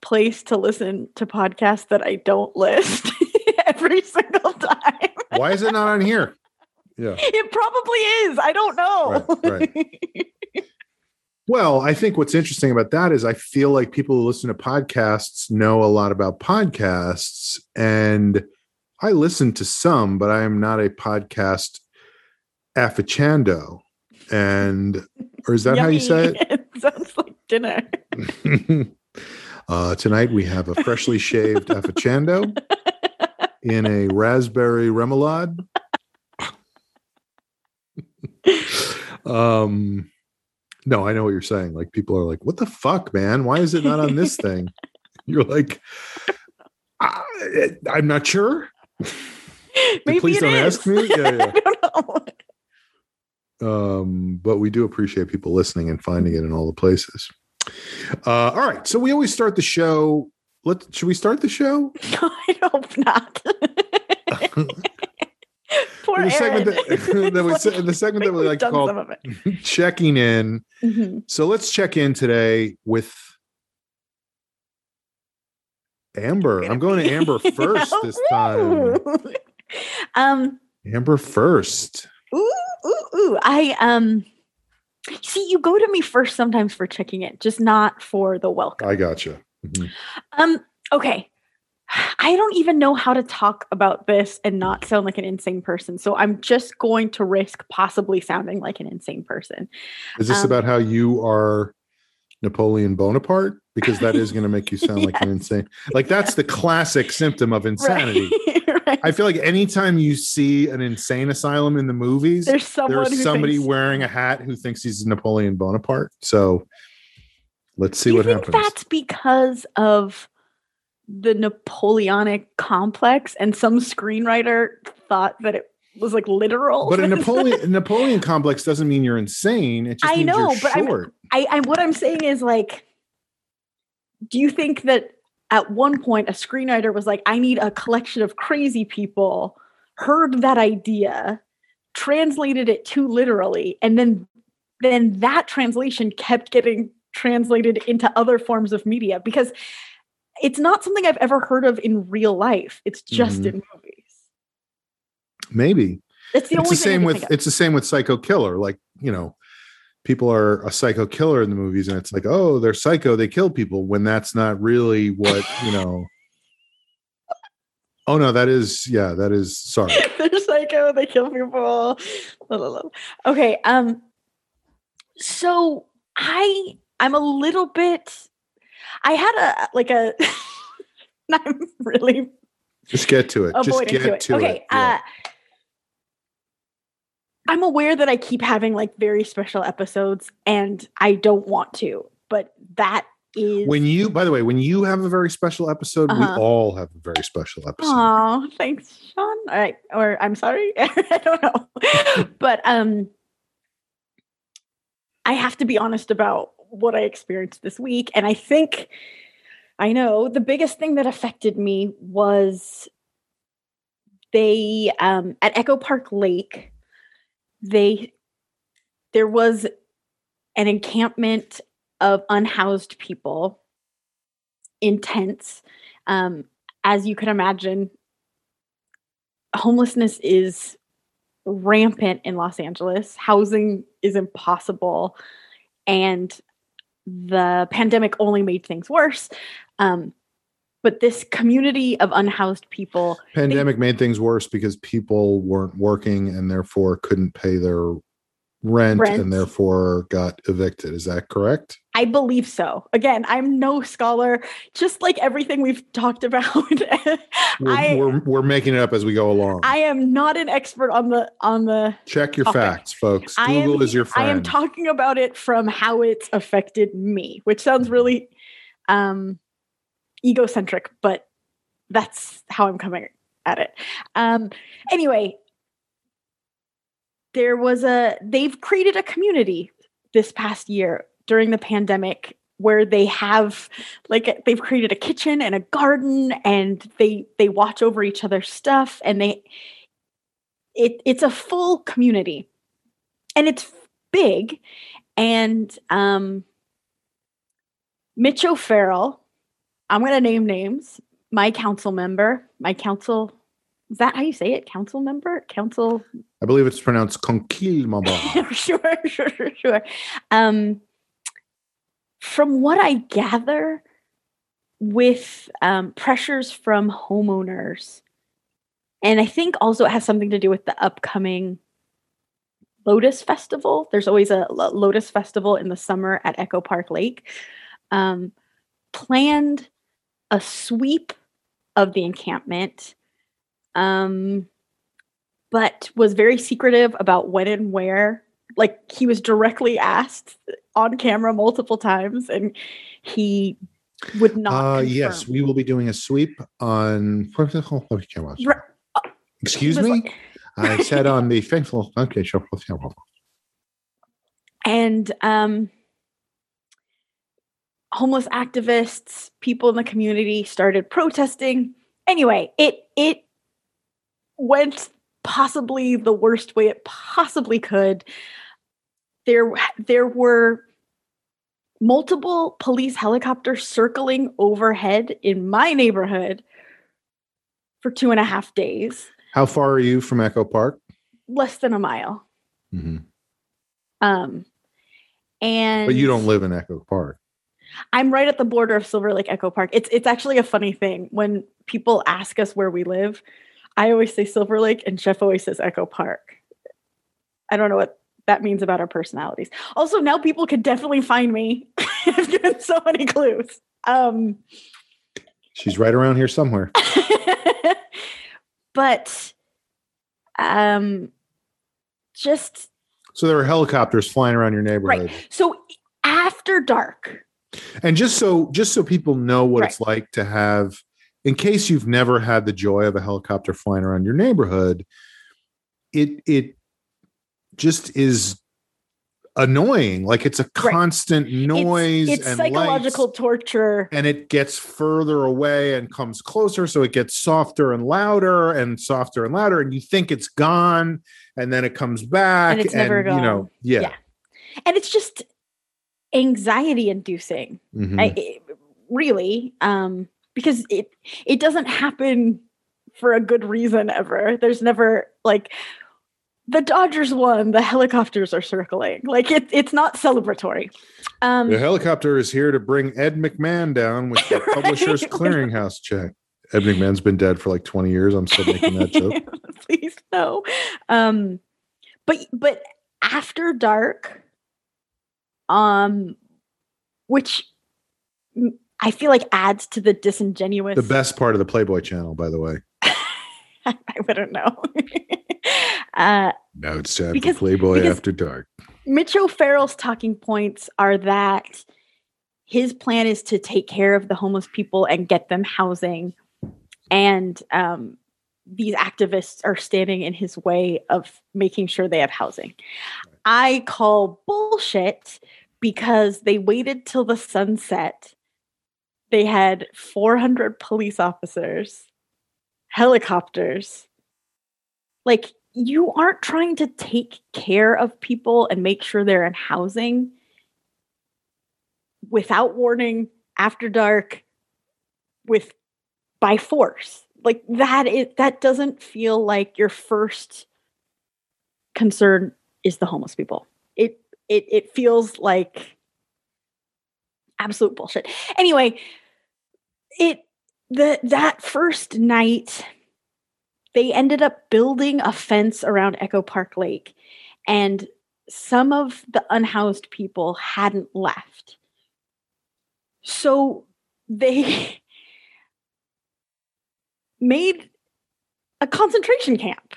place to listen to podcasts that I don't list every single time. Why is it not on here? Yeah. It probably is. I don't know. Right, Well, I think what's interesting about that is I feel like people who listen to podcasts know a lot about podcasts. And I listen to some, but I am not a podcast aficionado. And, or is that how you say Yummy. it sounds like dinner. uh, tonight we have a freshly shaved aficionado in a raspberry remoulade. um, no, I know what you're saying. Like people are like, "What the fuck, man? Why is it not on this thing?" You're like, I, "I'm not sure." Maybe Please it don't is. ask me. Yeah, yeah. I don't know. Um, but we do appreciate people listening and finding it in all the places. Uh, all right, so we always start the show. Let should we start the show? I hope not. Poor the segment that, that was in the segment that we like to call some of it. checking in. Mhm. So let's check in today with Amber. I'm going to Amber first this time. Um, Amber first. Ooh, ooh, ooh. I um see you go to me first sometimes for checking in, just not for the welcome. I gotcha. Mhm. Um, okay. I don't even know how to talk about this and not sound like an insane person. So I'm just going to risk possibly sounding like an insane person. Is this Um, about how you are Napoleon Bonaparte? Because that is going to make you sound like an insane. Like that's the classic symptom of insanity. Right. right. I feel like anytime you see an insane asylum in the movies, There's someone there's somebody thinks, wearing a hat who thinks he's Napoleon Bonaparte. So let's see Do what happens. That's because of the Napoleonic complex, and some screenwriter thought that it was like literal. But a Napoleon Napoleon complex doesn't mean you're insane. It just I means know, but I'm- I, I what I'm saying is like, do you think that at one point a screenwriter was like, I need a collection of crazy people, heard that idea, translated it too literally, and then then that translation kept getting translated into other forms of media because it's not something I've ever heard of in real life. It's just Mhm. in movies. Maybe It's the it's only the same with it's the same with Psycho Killer. Like you know, people are a psycho killer in the movies, and it's like, oh, they're psycho, they kill people, when that's not really what you know. Oh no, that is yeah, that is sorry. They're psycho. They kill people. Okay. Um. So I I'm a little bit. I had a like a. I'm really Just get to it. Just get to it. to okay. it. Yeah. Uh, I'm aware that I keep having like very special episodes, and I don't want to, but that is when you, by the way, when you have a very special episode, Uh-huh. we all have a very special episode. Oh, thanks, Sean. All right. Or I'm sorry. I don't know. but um I have to be honest about what I experienced this week. And I think I know the biggest thing that affected me was they um at Echo Park Lake, they there was an encampment of unhoused people in tents. Um, as you can imagine, homelessness is rampant in Los Angeles. Housing is impossible. And the pandemic only made things worse. Um, but this community of unhoused people, Pandemic made things worse because people weren't working and therefore couldn't pay their rent, Rent. and therefore got evicted. Is that correct? I believe so. Again, I'm no scholar, just like everything we've talked about. We're, I, we're, we're making it up as we go along. I am not an expert on the on the Check your topic. facts, folks. I am- Google is your friend. I am talking about it from how it's affected me, which sounds really um egocentric, but that's how I'm coming at it. Um anyway, there was a they've created a community this past year during the pandemic where they have like they've created a kitchen and a garden and they they watch over each other's stuff and they it it's a full community and it's big and um mitch o'farrell i'm going to name names my council member my council is that how you say it council member council I believe it's pronounced Conquille sure, sure, sure, sure. Um, from what I gather, with um, pressures from homeowners, and I think also it has something to do with the upcoming Lotus Festival. There's always a Lotus Festival in the summer at Echo Park Lake. Um, planned a sweep of the encampment. Um, but was very secretive about when and where. Like he was directly asked on camera multiple times, and he would not. Uh, yes, we will be doing a sweep on. Excuse me. like- I said on the faithful. Okay, sure. and um, homeless activists, people in the community started protesting. Anyway, it it went possibly the worst way it possibly could. There, there were multiple police helicopters circling overhead in my neighborhood for two and a half days. How far are you from Echo Park? Less than a mile. Mm-hmm. Um, and But you don't live in Echo Park. I'm right at the border of Silver Lake Echo Park. It's it's actually a funny thing when people ask us where we live. I always say Silver Lake, and Jeff always says Echo Park. I don't know what that means about our personalities. Also, now people can definitely find me. I've given so many clues. Um, She's right around here somewhere. but um, just So there are helicopters flying around your neighborhood. right. So after dark, And just so just so people know what Right. it's like to have in case you've never had the joy of a helicopter flying around your neighborhood, it it just is annoying. Like it's a Right. constant noise it's, it's and psychological lights, torture. and it gets further away and comes closer so it gets softer and louder and softer and louder and you think it's gone and then it comes back And it's never you know yeah, Yeah. and it's just anxiety inducing Mhm. I, really um because it it doesn't happen for a good reason ever there's never like the dodgers won the helicopters are circling like it, it's not celebratory um The helicopter is here to bring Ed McMahon down with the Right. Publishers Clearinghouse check. Ed McMahon's been dead for like 20 years. I'm still making that joke. please no um but but after dark um which i feel like adds to the disingenuous The best part of the Playboy channel, by the way. i wouldn't know uh Now it's time Because- for Playboy After Dark. mitch o'farrell's talking points are that his plan is to take care of the homeless people and get them housing and um these activists are standing in his way of making sure they have housing. I call bullshit because they waited till the sunset. They had 400 police officers, helicopters. Like, you aren't trying to take care of people and make sure they're in housing without warning, after dark, with by force like that is that doesn't feel like your first concern is the homeless people it it feels like absolute bullshit. Anyway it the that first night they ended up building a fence around echo park lake and some of the unhoused people hadn't left. So they made a concentration camp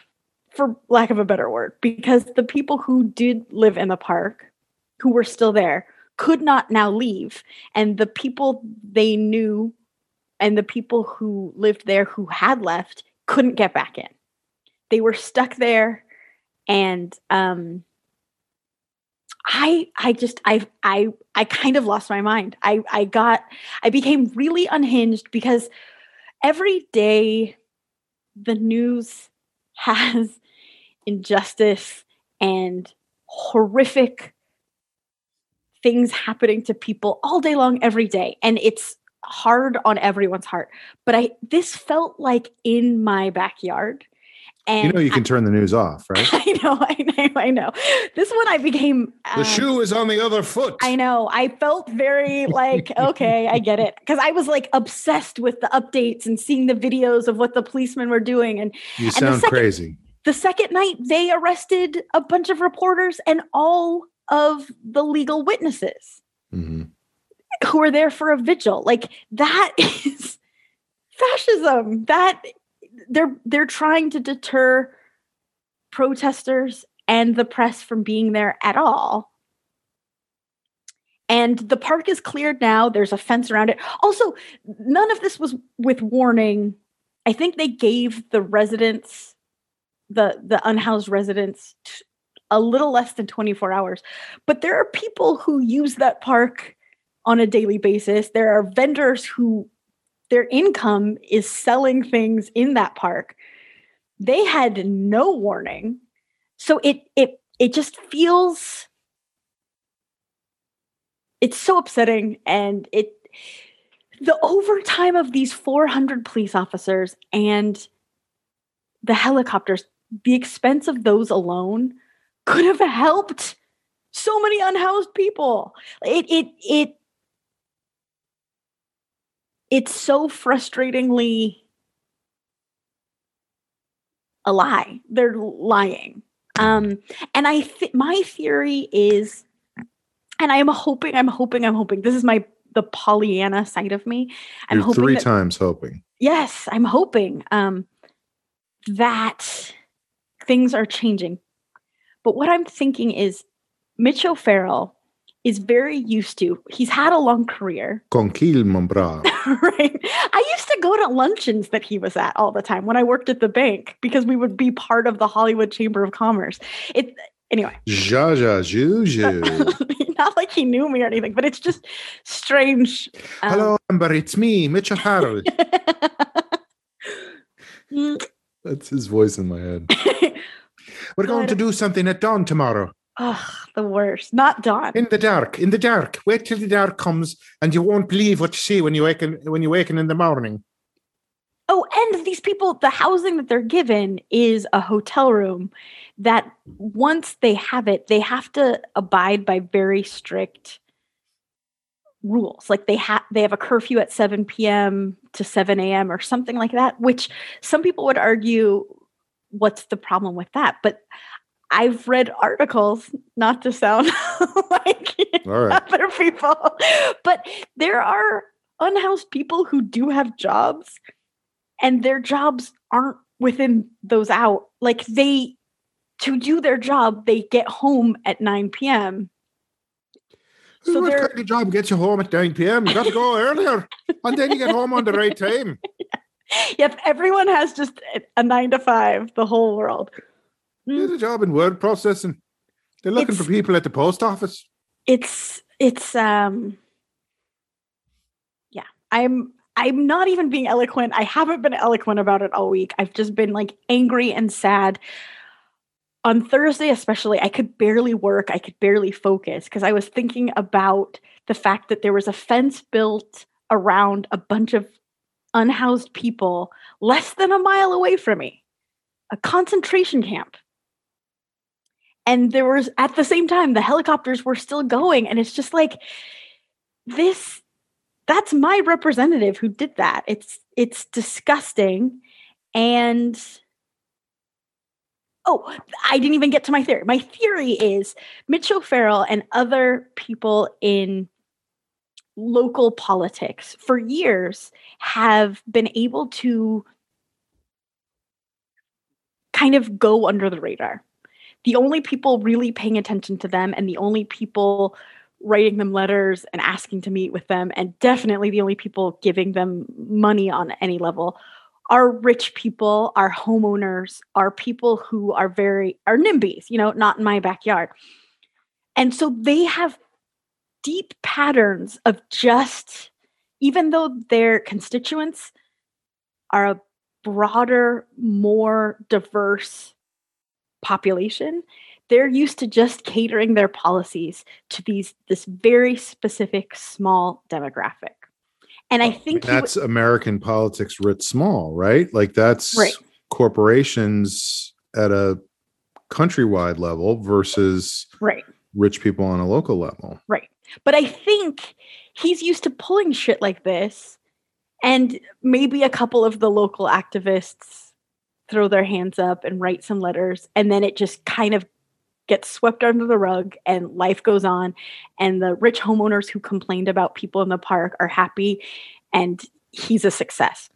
for lack of a better word because the people who did live in the park who were still there could not now leave. And the people they knew and the people who lived there who had left couldn't get back in. They were stuck there and um i i just i i i kind of lost my mind. I i got i became really unhinged because every day the news has injustice and horrific things happening to people all day long every day and it's hard on everyone's heart but i this felt like in my backyard and You know, you can turn the news off, right? I, I know i know i know this one i became The um, shoe is on the other foot. I know. I felt very like, okay, I get it. Because I was like obsessed with the updates and seeing the videos of what the policemen were doing. And You the sound second- crazy. The second night, they arrested a bunch of reporters and all of the legal witnesses Mhm. who were there for a vigil. Like that is fascism. That they're they're trying to deter protesters and the press from being there at all. And the park is cleared now. There's a fence around it. Also, none of this was with warning. I think they gave the residents, the the unhoused residents, t- a little less than 24 hours. But there are people who use that park on a daily basis. There are vendors who their income is selling things in that park. they had no warning. So it it it just feels it's so upsetting and it the overtime of these 400 police officers and the helicopters the expense of those alone could have helped so many unhoused people. It it it it's so frustratingly a lie. They're lying. Um and i th- my theory is and i'm hoping i'm hoping i'm hoping this is my the pollyanna side of me. I'm You're hoping three that- times hoping. yes i'm hoping um that things are changing but what i'm thinking is mitch o'farrell is very used to he's had a long career Conquil, mon bras. right i used to go to luncheons that he was at all the time when i worked at the bank because we would be part of the hollywood chamber of commerce it anyway Ja, ja, ju, ju. not like he knew me or anything but it's just strange Um, Hello, Amber. It's me, Mitchell Harold. That's his voice in my head. We're going to do something at dawn tomorrow. Ugh, the worst. Not Dawn. In the dark. In the dark. Wait till the dark comes, and you won't believe what you see when you waken when you waken in the morning. Oh, and these people, the housing that they're given is a hotel room that once they have it, they have to abide by very strict rules. Like they have they have a curfew at 7 p.m. to 7 a.m. or something like that, which some people would argue what's the problem with that? But I've read articles, not to sound like right. other people, but there are unhoused people who do have jobs and their jobs aren't within those out. Like they, to do their job, they get home at 9 p.m. So what they're- kind of job gets you home at 9 p.m.? You got to go earlier, and then you get home on the right time. Yep, everyone has just a- nine to five, the whole world. Had a job in word processing. They're looking It's- for people at the post office. It's, it's, um, yeah, I'm, I'm not even being eloquent. I haven't been eloquent about it all week. I've just been like angry and sad. On Thursday, especially, I could barely work. I could barely focus because I was thinking about the fact that there was a fence built around a bunch of unhoused people less than a mile away from me, a concentration camp. And there was, at the same time, the helicopters were still going. And it's just like, this that's my representative who did that it's it's disgusting and oh i didn't even get to my theory. My theory is Mitch O'Farrell and other people in local politics for years have been able to kind of go under the radar. The only people really paying attention to them and the only people writing them letters and asking to meet with them and definitely the only people giving them money on any level are rich people are homeowners are people who are very are nimbies you know not in my backyard. And so they have deep patterns of just even though their constituents are a broader more diverse population they're used to just catering their policies to these this very specific small demographic and i oh, think he w- that's American politics writ small, right? Like that's Right. corporations at a countrywide level versus right rich people on a local level. right but i think he's used to pulling shit like this and maybe a couple of the local activists throw their hands up and write some letters and then it just kind of gets swept under the rug and life goes on and the rich homeowners who complained about people in the park are happy and he's a success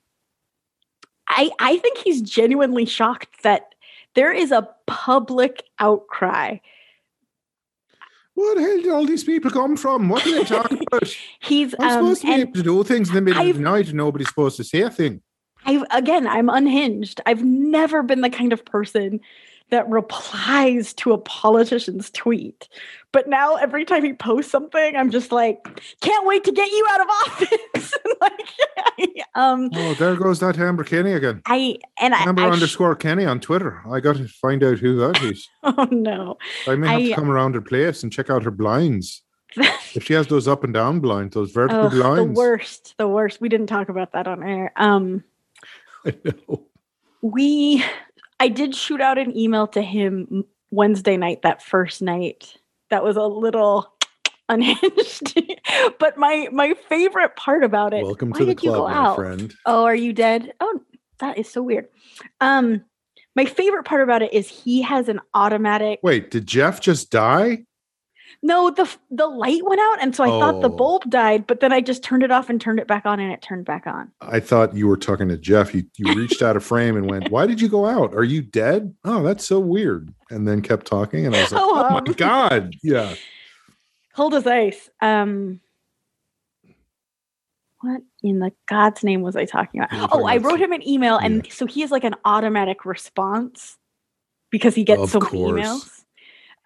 i i think he's genuinely shocked that there is a public outcry Where the hell did all these people come from? What are they talking about? he's I'm um supposed to be able to do things in the middle of I've- the night and nobody's supposed to say a thing. I've again, I'm unhinged. I've never been the kind of person that replies to a politician's tweet. But now every time he posts something, I'm just like, can't wait to get you out of office. like, um, oh, there goes that Amber Kenny again. I and I Amber I sh- underscore Kenny on Twitter. I got to find out who that is. oh no. I may have I- to come around her place and check out her blinds. if she has those up and down blinds, those vertical the blinds. worst, the worst. We didn't talk about that on air. Um, I know. we, I did shoot out an email to him Wednesday night, that first night. That was a little unhinged. but my my favorite part about it. Welcome to the club, my out? friend. Oh, are you dead? Oh, that is so weird. Um, my favorite part about it is he has an automatic. Wait, did Jeff just die? No, the the light went out, and so I thought the Oh. bulb died. But then I just turned it off and turned it back on, and it turned back on. I thought you were talking to Jeff. You you reached out of frame and went, "Why did you go out? Are you dead?" Oh, that's so weird. And then kept talking, and I was like, Oh, "Oh, my god, yeah." Cold as ice. Um, what in the God's name was I talking about? Talking Oh, I wrote him an email, and so he has like an automatic response because he gets Of so many emails.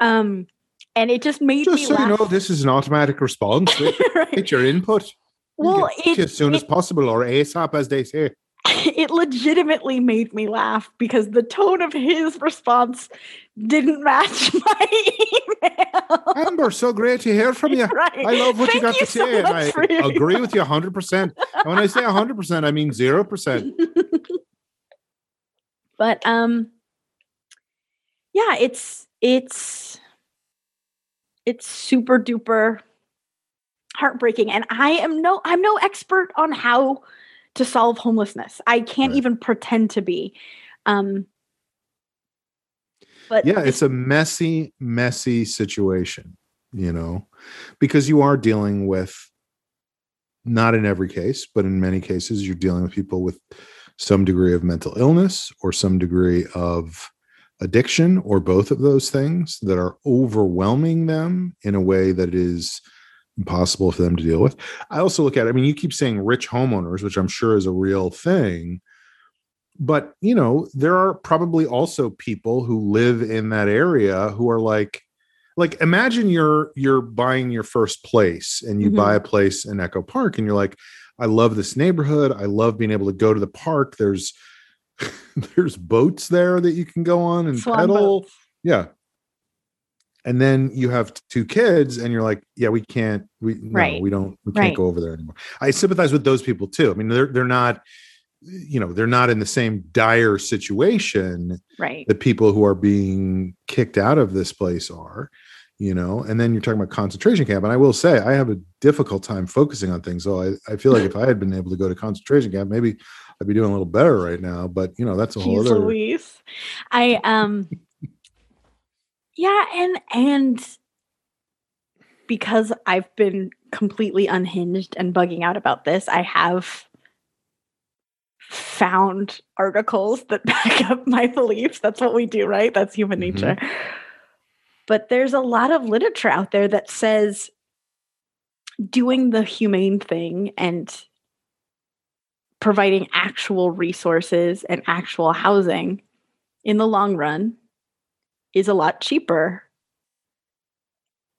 Um, and it just made Just me so you know, this is an automatic response. Right. Get your input. We'll you it, as soon as possible, or ASAP, as they say. it legitimately made me laugh because the tone of his response didn't match my email. Amber, so great to hear from you. right. I love what you Thank got to so say, and I agree with you 100%. And when I say 100%, I mean 0%. but um yeah it's it's it's super duper heartbreaking and i am no i'm no expert on how to solve homelessness i can't Right. even pretend to be um but yeah it's a messy messy situation you know because you are dealing with not in every case but in many cases you're dealing with people with some degree of mental illness or some degree of addiction or both of those things that are overwhelming them in a way that is impossible for them to deal with. I also look at, I mean you keep saying rich homeowners which i'm sure is a real thing but you know there are probably also people who live in that area who are like like imagine you're you're buying your first place and you Mhm. buy a place in echo park and you're like i love this neighborhood. I love being able to go to the park. There's there's boats there that you can go on and Swan pedal. boats. yeah. And then you have two kids and you're like yeah we can't we no, we don't we can't Right. go over there anymore. I sympathize with those people too. I mean they're they're not you know they're not in the same dire situation right. that people who are being kicked out of this place are you know? And then you're talking about concentration camp. And i will say i have a difficult time focusing on things. So i, I feel like if i had been able to go to concentration camp maybe i'd be doing a little better right now but you know that's a whole Jeez other Louise. I um yeah, and and because I've been completely unhinged and bugging out about this, I have found articles that back up my beliefs. That's what we do, right? That's human Mhm. nature. But there's a lot of literature out there that says doing the humane thing and providing actual resources and actual housing in the long run is a lot cheaper.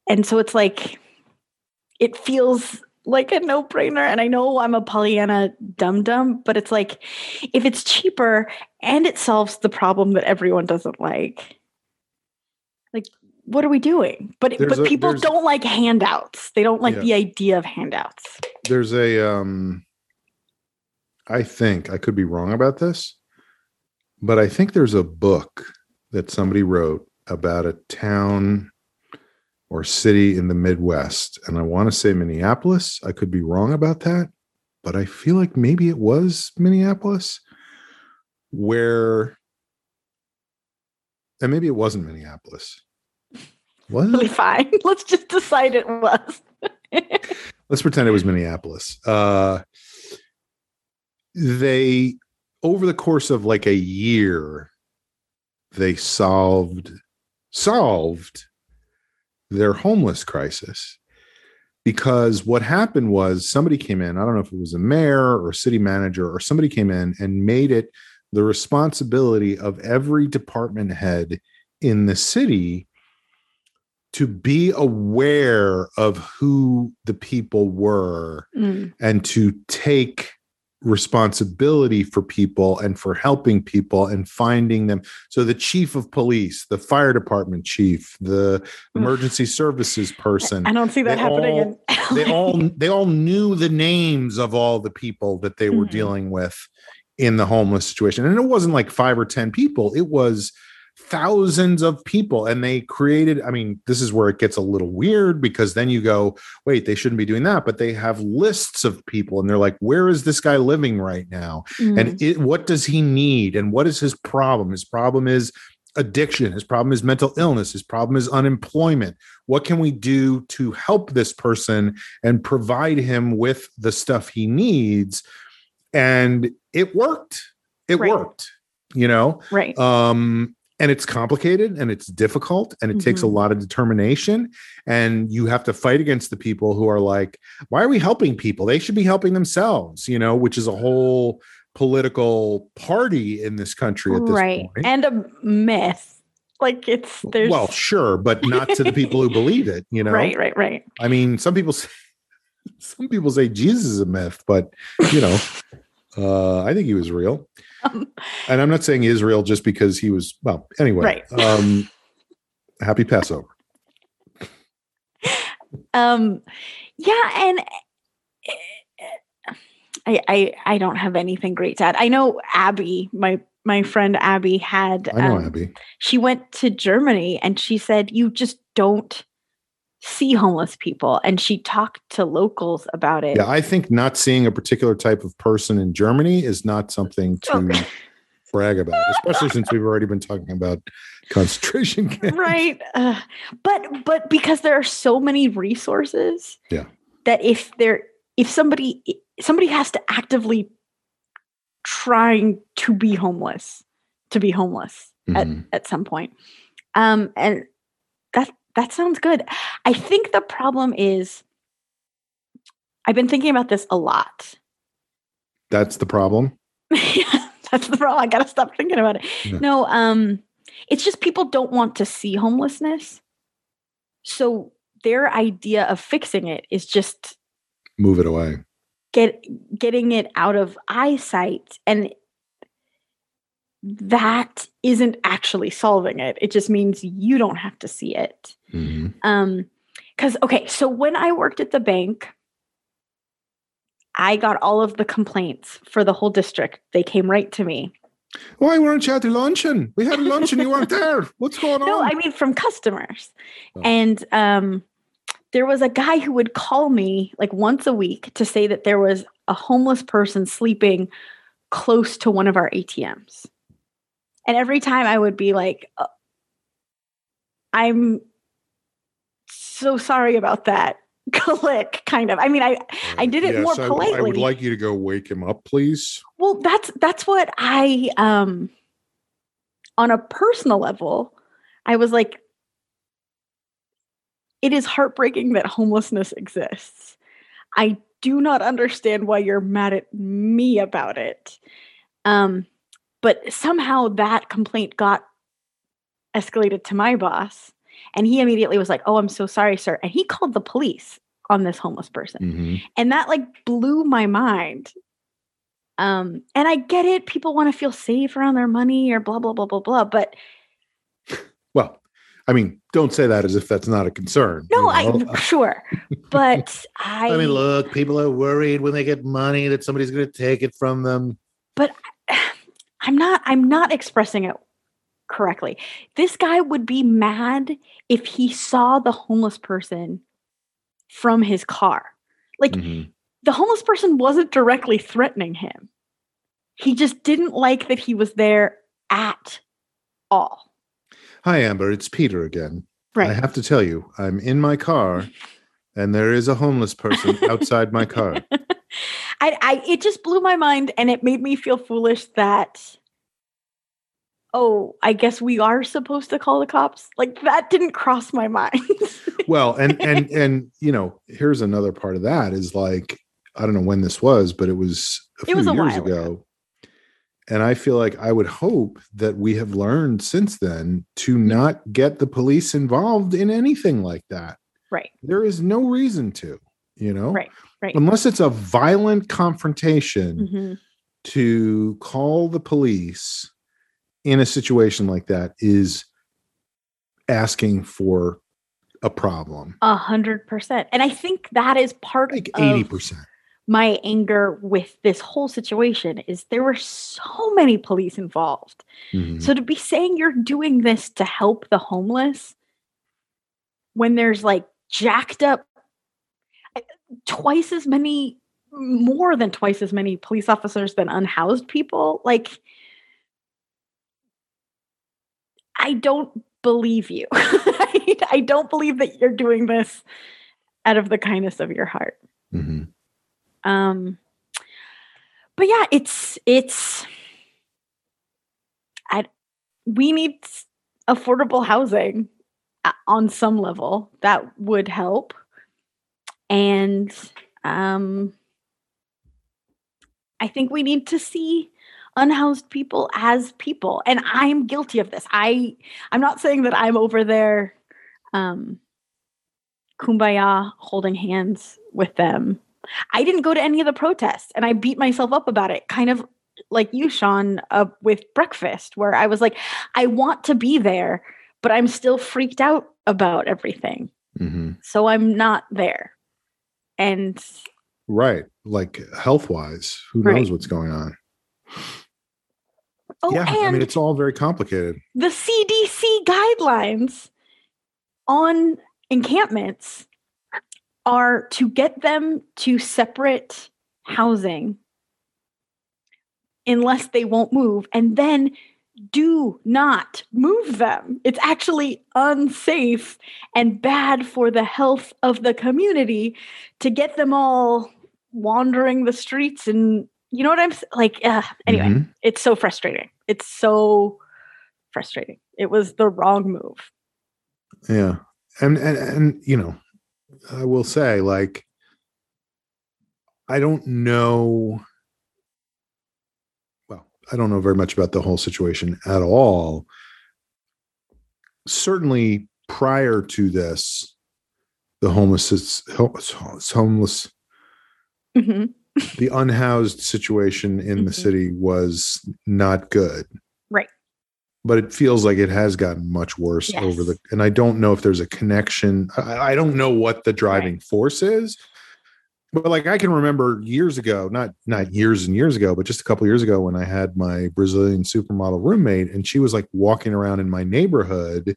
And so it's like, it feels like a no brainer. And I know I'm a Pollyanna dum dum, but it's like, if it's cheaper and it solves the problem that everyone doesn't like, like, what are we doing? But There's but a- people don't like handouts. They don't like Yeah. the idea of handouts. there's a um i think i could be wrong about this but i think there's a book that somebody wrote about a town or city in the midwest and i want to say minneapolis i could be wrong about that but i feel like maybe it was minneapolis where and maybe it wasn't minneapolis was Really fine. Let's just decide it was. let's pretend it was Minneapolis. Uh, they over the course of like a year, they solved solved their homeless crisis because what happened was somebody came in. I don't know if it was a mayor or a city manager or somebody came in and made it the responsibility of every department head in the city to be aware of who the people were Mm. and to take responsibility for people and for helping people and finding them. So the chief of police the fire department chief the emergency services person I don't see that happening all- they all they all knew the names of all the people that they were Mhm. dealing with in the homeless situation. And it wasn't like 5 or 10 people. It was thousands of people and they created i mean this is where it gets a little weird because then you go wait they shouldn't be doing that but they have lists of people and they're like where is this guy living right now Mm. and it, what does he need and what is his problem his problem is addiction his problem is mental illness his problem is unemployment what can we do to help this person and provide him with the stuff he needs and it worked it Right. worked you know right. um and it's complicated and it's difficult and it takes a Mhm. lot of determination and you have to fight against the people who are like why are we helping people they should be helping themselves you know which is a whole political party in this country at this right. point And a myth. Like it's there's well sure but not to the people who believe it you know right, right, right. i mean some people say some people say jesus is a myth but you know uh i think he was real Um, and i'm not saying israel just because he was well anyway Right. um happy passover. Um yeah and I, I i don't have anything great to add. I know abby my my friend abby had i know um, abby. she went to germany and she said you just don't see homeless people and she talked to locals about it Yeah, I think not seeing a particular type of person in Germany is not something to Okay. brag about, especially since we've already been talking about concentration camps. right uh, but but because there are so many resources Yeah. that if there if somebody somebody has to actively trying to be homeless to be homeless at, Mhm. at some point um and that that sounds good i think the problem is i've been thinking about this a lot That's the problem. yeah, that's the problem. I gotta stop thinking about it. Yeah. No, um, it's just people don't want to see homelessness. So their idea of fixing it is just Move it away. get getting it out of eyesight. And that isn't actually solving it. It just means you don't have to see it. Mhm. Um, because okay, so when I worked at the bank, I got all of the complaints for the whole district. They came right to me. Why weren't you at the luncheon? We had a luncheon. You weren't there. What's going on? No, I mean from customers. Oh. And um there was a guy who would call me like once a week to say that there was a homeless person sleeping close to one of our ATMs. And every time I would be like "Uh, I'm so sorry about that. Click kind of. I mean I I did it more I- I, would like you to go wake him up, please. Well, that's that's what I um on a personal level, I was like it is heartbreaking that homelessness exists. I do not understand why you're mad at me about it. Um but somehow that complaint got escalated to my boss and he immediately was like, "Oh, I'm so sorry, sir." And he called the police on this homeless person Mhm. and that like blew my mind um and i get it people want to feel safe around their money or blah blah blah blah blah but Well, I mean, don't say that as if that's not a concern. no you know? i sure but i I mean, look, people are worried when they get money that somebody's going to take it from them. But I'm not i'm not expressing it correctly this guy would be mad if he saw the homeless person from his car like Mhm. the homeless person wasn't directly threatening him he just didn't like that he was there at all Hi, Amber. It's Peter again. Right. I have to tell you, I'm in my car and there is a homeless person outside my car. I, I it just blew my mind and it made me feel foolish that oh i guess we are supposed to call the cops like that didn't cross my mind Well, and and and you know, here's another part of that is like I don't know when this was, but it was a few was a years ago. ago. and I feel like I would hope that we have learned since then to not get the police involved in anything like that. Right. There is no reason to, you know, Right. Right. unless it's a violent confrontation Mhm. to call the police in a situation like that is asking for a problem. A hundred percent. And I think that is part Like of 80%. my anger with this whole situation is there were so many police involved. Mhm. So to be saying you're doing this to help the homeless when there's like jacked up twice as many more than twice as many police officers than unhoused people like I don't believe you. I, don't believe that you're doing this out of the kindness of your heart. Mhm. Um but yeah, it's it's I we need affordable housing on some level that would help. And um I think we need to see unhoused people as people. And I'm guilty of this. I I'm not saying that I'm over there um kumbaya holding hands with them. I didn't go to any of the protests and I beat myself up about it, kind of like you, Sean, uh, with breakfast, where I was like, I want to be there, but I'm still freaked out about everything. Mhm. So I'm not there. And Right. Like health wise, who Right. knows what's going on? Oh, yeah. and I mean, it's all very complicated. the CDC guidelines on encampments are to get them to separate housing unless they won't move and then do not move them. It's actually unsafe and bad for the health of the community to get them all wandering the streets and you know what I'm like uh, anyway Mhm. it's so frustrating. It's so frustrating. It was the wrong move. Yeah. And, and, and, you know, I will say, like, I don't know. Well, I don't know very much about the whole situation at all. Certainly prior to this, the homeless, it's homeless, Mhm. The unhoused situation in the Mhm. city was not good. Right. But it feels like it has gotten much worse Yes. over the, and I don't know if there's a connection. I, I don't know what the driving force is, but like I can remember years ago, not not years and years ago, but just a couple years ago when I had my Brazilian supermodel roommate, and she was like walking around in my neighborhood,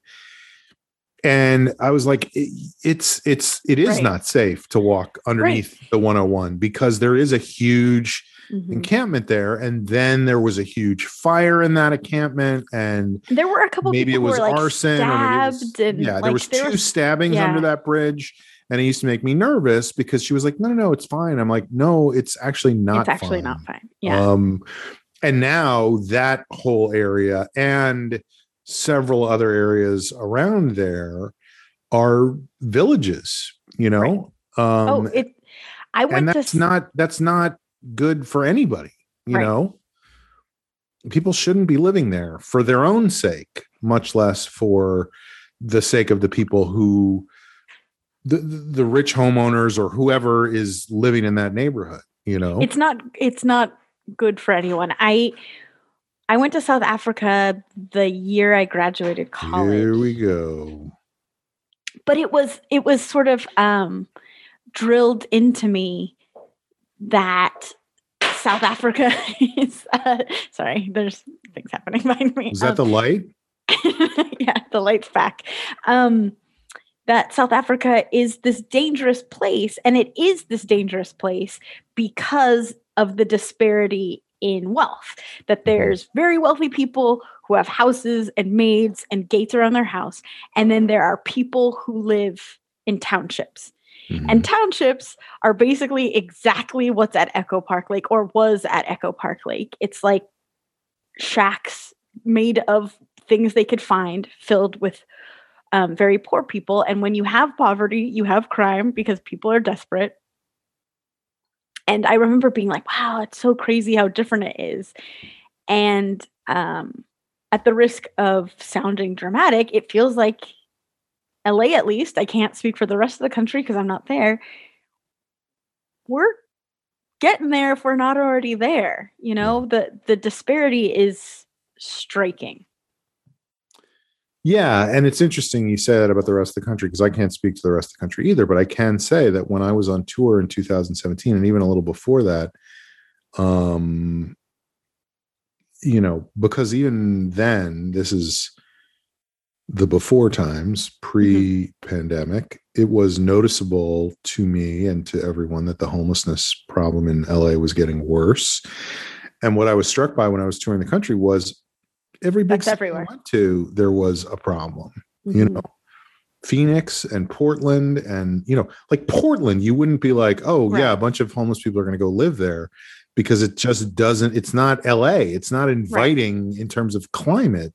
and I was like, it, it's it's it is Right. not safe to walk underneath the 101 because there is a huge Mhm. encampment there, and then there was a huge fire in that encampment, and There were a couple maybe it was like arson it was- and yeah, like, there was two stabbings yeah. under that bridge. And it used to make me nervous because she was like, "No, no, no, it's fine." I'm like, "No, it's actually not. it's actually fine. not fine. Yeah. Um, and now that whole area and several other areas around there are villages. You know, um, oh, it I went and that's s- not that's not good for anybody. You Right. know, people shouldn't be living there for their own sake, much less for the sake of the people who the the rich homeowners or whoever is living in that neighborhood. You know, it's not it's not good for anyone. I I went to South Africa the year I graduated college. Here we go. but it was it was sort of um drilled into me that South Africa is uh, sorry, there's things happening behind me. Is that the Um, light? yeah, the light's back. Um that South Africa is this dangerous place and it is this dangerous place because of the disparity in wealth that there's very wealthy people who have houses and maids and gates around their house and then there are people who live in townships Mhm. and townships are basically exactly what's at Echo Park Lake or was at Echo Park Lake. It's like shacks made of things they could find filled with um, very poor people. And when you have poverty, you have crime because people are desperate. And I remember being like, wow, it's so crazy how different it is. And um, at the risk of sounding dramatic, it feels like LA, at least, I can't speak for the rest of the country because I'm not there. We're getting there if we're not already there. You know, the the disparity is striking. Yeah, and it's interesting you say that about the rest of the country because I can't speak to the rest of the country either, but I can say that when I was on tour in 2017 and even a little before that, um you know, because even then this is the before times pre-pandemic, it was noticeable to me and to everyone that the homelessness problem in LA was getting worse. And what I was struck by when I was touring the country was every big city everywhere. I went to, there was a problem. You Mhm. know, Phoenix and Portland, and you know, like Portland, you wouldn't be like, oh yeah, a bunch of homeless people are going to go live there because it just doesn't. It's not LA. It's not inviting in terms of climate.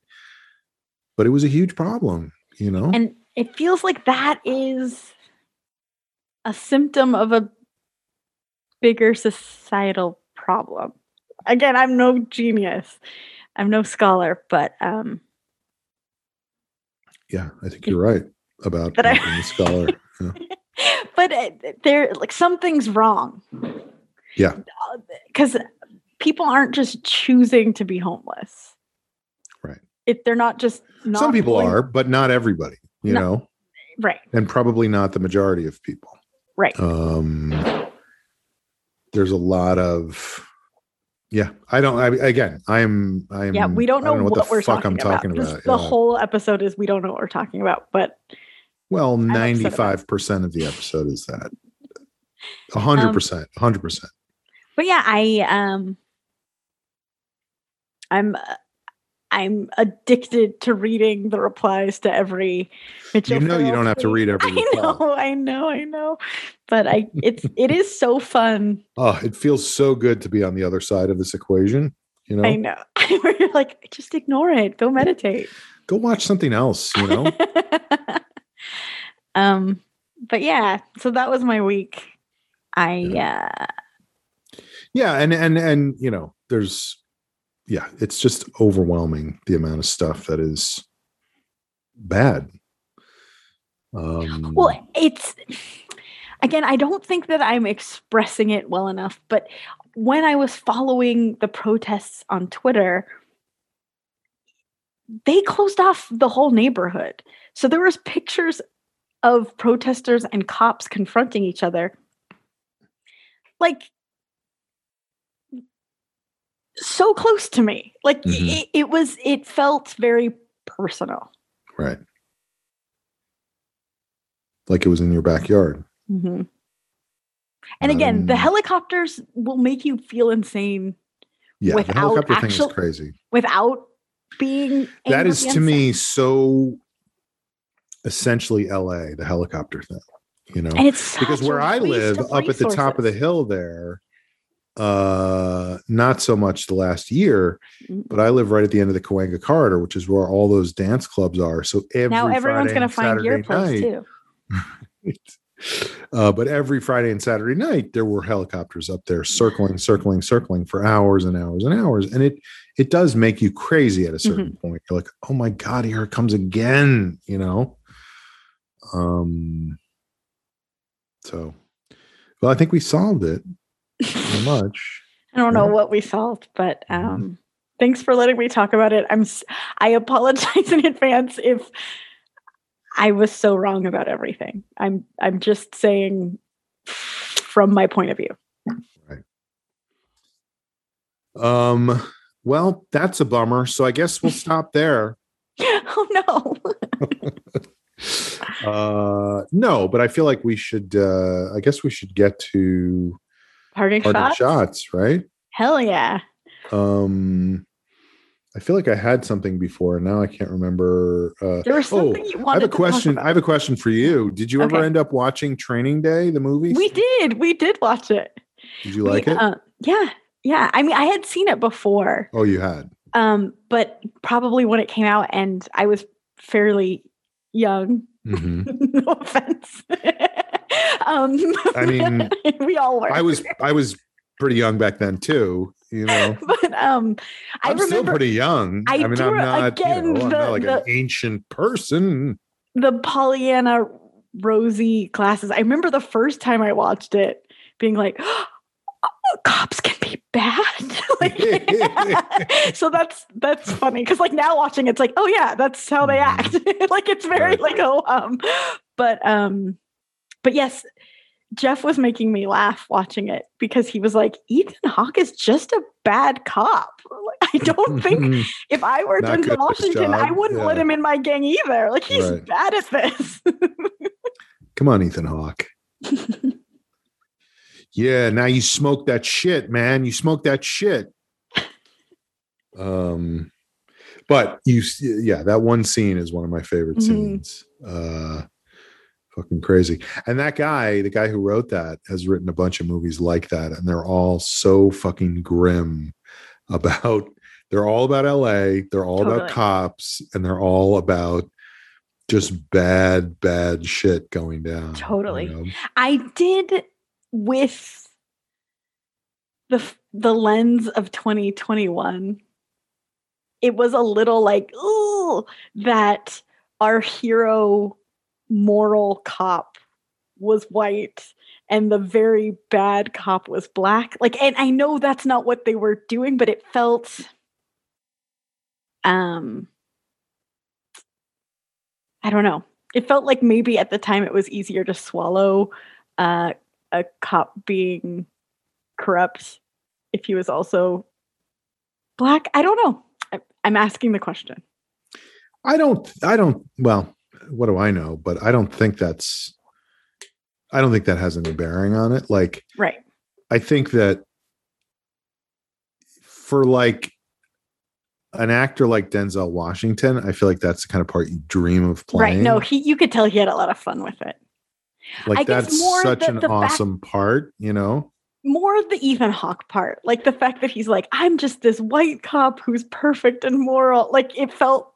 But it was a huge problem. You know, And it feels like that is a symptom of a bigger societal problem. Again, I'm no genius. I'm no scholar, but um yeah, I think you're right about I- not being a scholar. Yeah. but uh, there like something's wrong. Yeah. Cuz people aren't just choosing to be homeless. Right. If they're not just not Some people are, but not everybody. You No. know, right. and probably not the majority of people. Right. um there's a lot of yeah i don't I, again i'm i'm Yeah, we don't I know, what, the we're fuck talking, i'm talking about. The whole episode is we don't know what we're talking about, but well 95% of the episode is that. 100% 100% but yeah, I um I'm uh, I'm addicted to reading the replies to every Mitchell you know you don't have to read every I reply. know, I know, I know. But I it's it is so fun. oh it feels so good to be on the other side of this equation you know I know. You're like, just ignore it. Go meditate. go watch something else you know um but yeah, so that was my week. I uh yeah and and and you know there's yeah it's just overwhelming the amount of stuff that is bad um Well, it's again, I don't think that I'm expressing it well enough, but when I was following the protests on Twitter, they closed off the whole neighborhood. So there was pictures of protesters and cops confronting each other. Like so close to me. Like Mhm. it, it was it felt very personal. right like it was in your backyard hmm And again, the Um, helicopters will make you feel insane yeah the Without helicopter thing actual- is crazy without being. that is to me so essentially la the helicopter thing you know because where I live up at the top of the hill there, uh, not so much the last year, Mm. but I live right at the end of the Cahuenga corridor, which is where all those dance clubs are. So every now everyone's going to find your place night- too. uh, but every Friday and Saturday night, there were helicopters up there circling, circling, circling for hours and hours and hours, and it it does make you crazy at a certain Mm-hmm. point. You're like, oh my god, here it comes again, you know. Um. So, well, I think we solved it pretty much. I don't know Yeah. what we solved, but Mhm. um, thanks for letting me talk about it. I'm I apologize in advance if I was so wrong about everything. I'm I'm just saying from my point of view. Right. Um. Well, that's a bummer. So I guess we'll stop there. oh no. Uh, no, but I feel like we should. Uh, I guess we should get to Parting parting shots? shots, right? Hell yeah. Um, I feel like I had something before, and now I can't remember. Uh, There was oh, something you I have a question. I have a question for you. Did you ever end up watching Training Day, the movie? We did. We did watch it. Did you We, like it? uh, yeah. Yeah. I mean, I had seen it before, oh, you had. um, but probably when it came out and I was fairly young. hmm no offense. Um, I mean, we all were. I was I was pretty young back then too. you know. but um, I I'm remember still pretty young. I I, mean, do I'm not, again, you know, the- not like an ancient person. the Pollyanna Rosie classes. I remember the first time I watched it being like, oh, cops can be bad. like, so that's that's funny because like now watching it's like, oh yeah, that's how they act. like it's very Right. like oh um, but um, but yes. Jeff was making me laugh watching it because he was like, Ethan Hawke is just a bad cop. Like, I don't think if I were Denzel Washington, I wouldn't let him in my gang either. Like he's Right. bad at this. Come on, Ethan Hawke. yeah, now you smoke that shit, man. You smoke that shit. Um, but you, yeah, that one scene is one of my favorite Mhm. scenes. Uh, fucking crazy. And that guy, the guy who wrote that, has written a bunch of movies like that, and they're all so fucking grim about. They're all about LA. They're all about cops, and they're all about just bad, bad shit going down. you Totally. know? I did with the the lens of 2021. It was a little like, ooh, that our hero moral cop was white and the very bad cop was black. Like, and I know that's not what they were doing, but it felt um I don't know. It felt like maybe at the time it was easier to swallow uh, a cop being corrupt if he was also black. I don't know. I, I'm asking the question. I don't, I don't, well, what do I know? But I don't think that's, I don't think that has any bearing on it. Like, Right. I think that for like an actor like Denzel Washington, I feel like that's the kind of part you dream of playing. Right. No, he. You could tell he had a lot of fun with it. like I that's such the- an the awesome part, you know? More of the Ethan Hawke part, like the fact that he's like, I'm just this white cop who's perfect and moral. Like it felt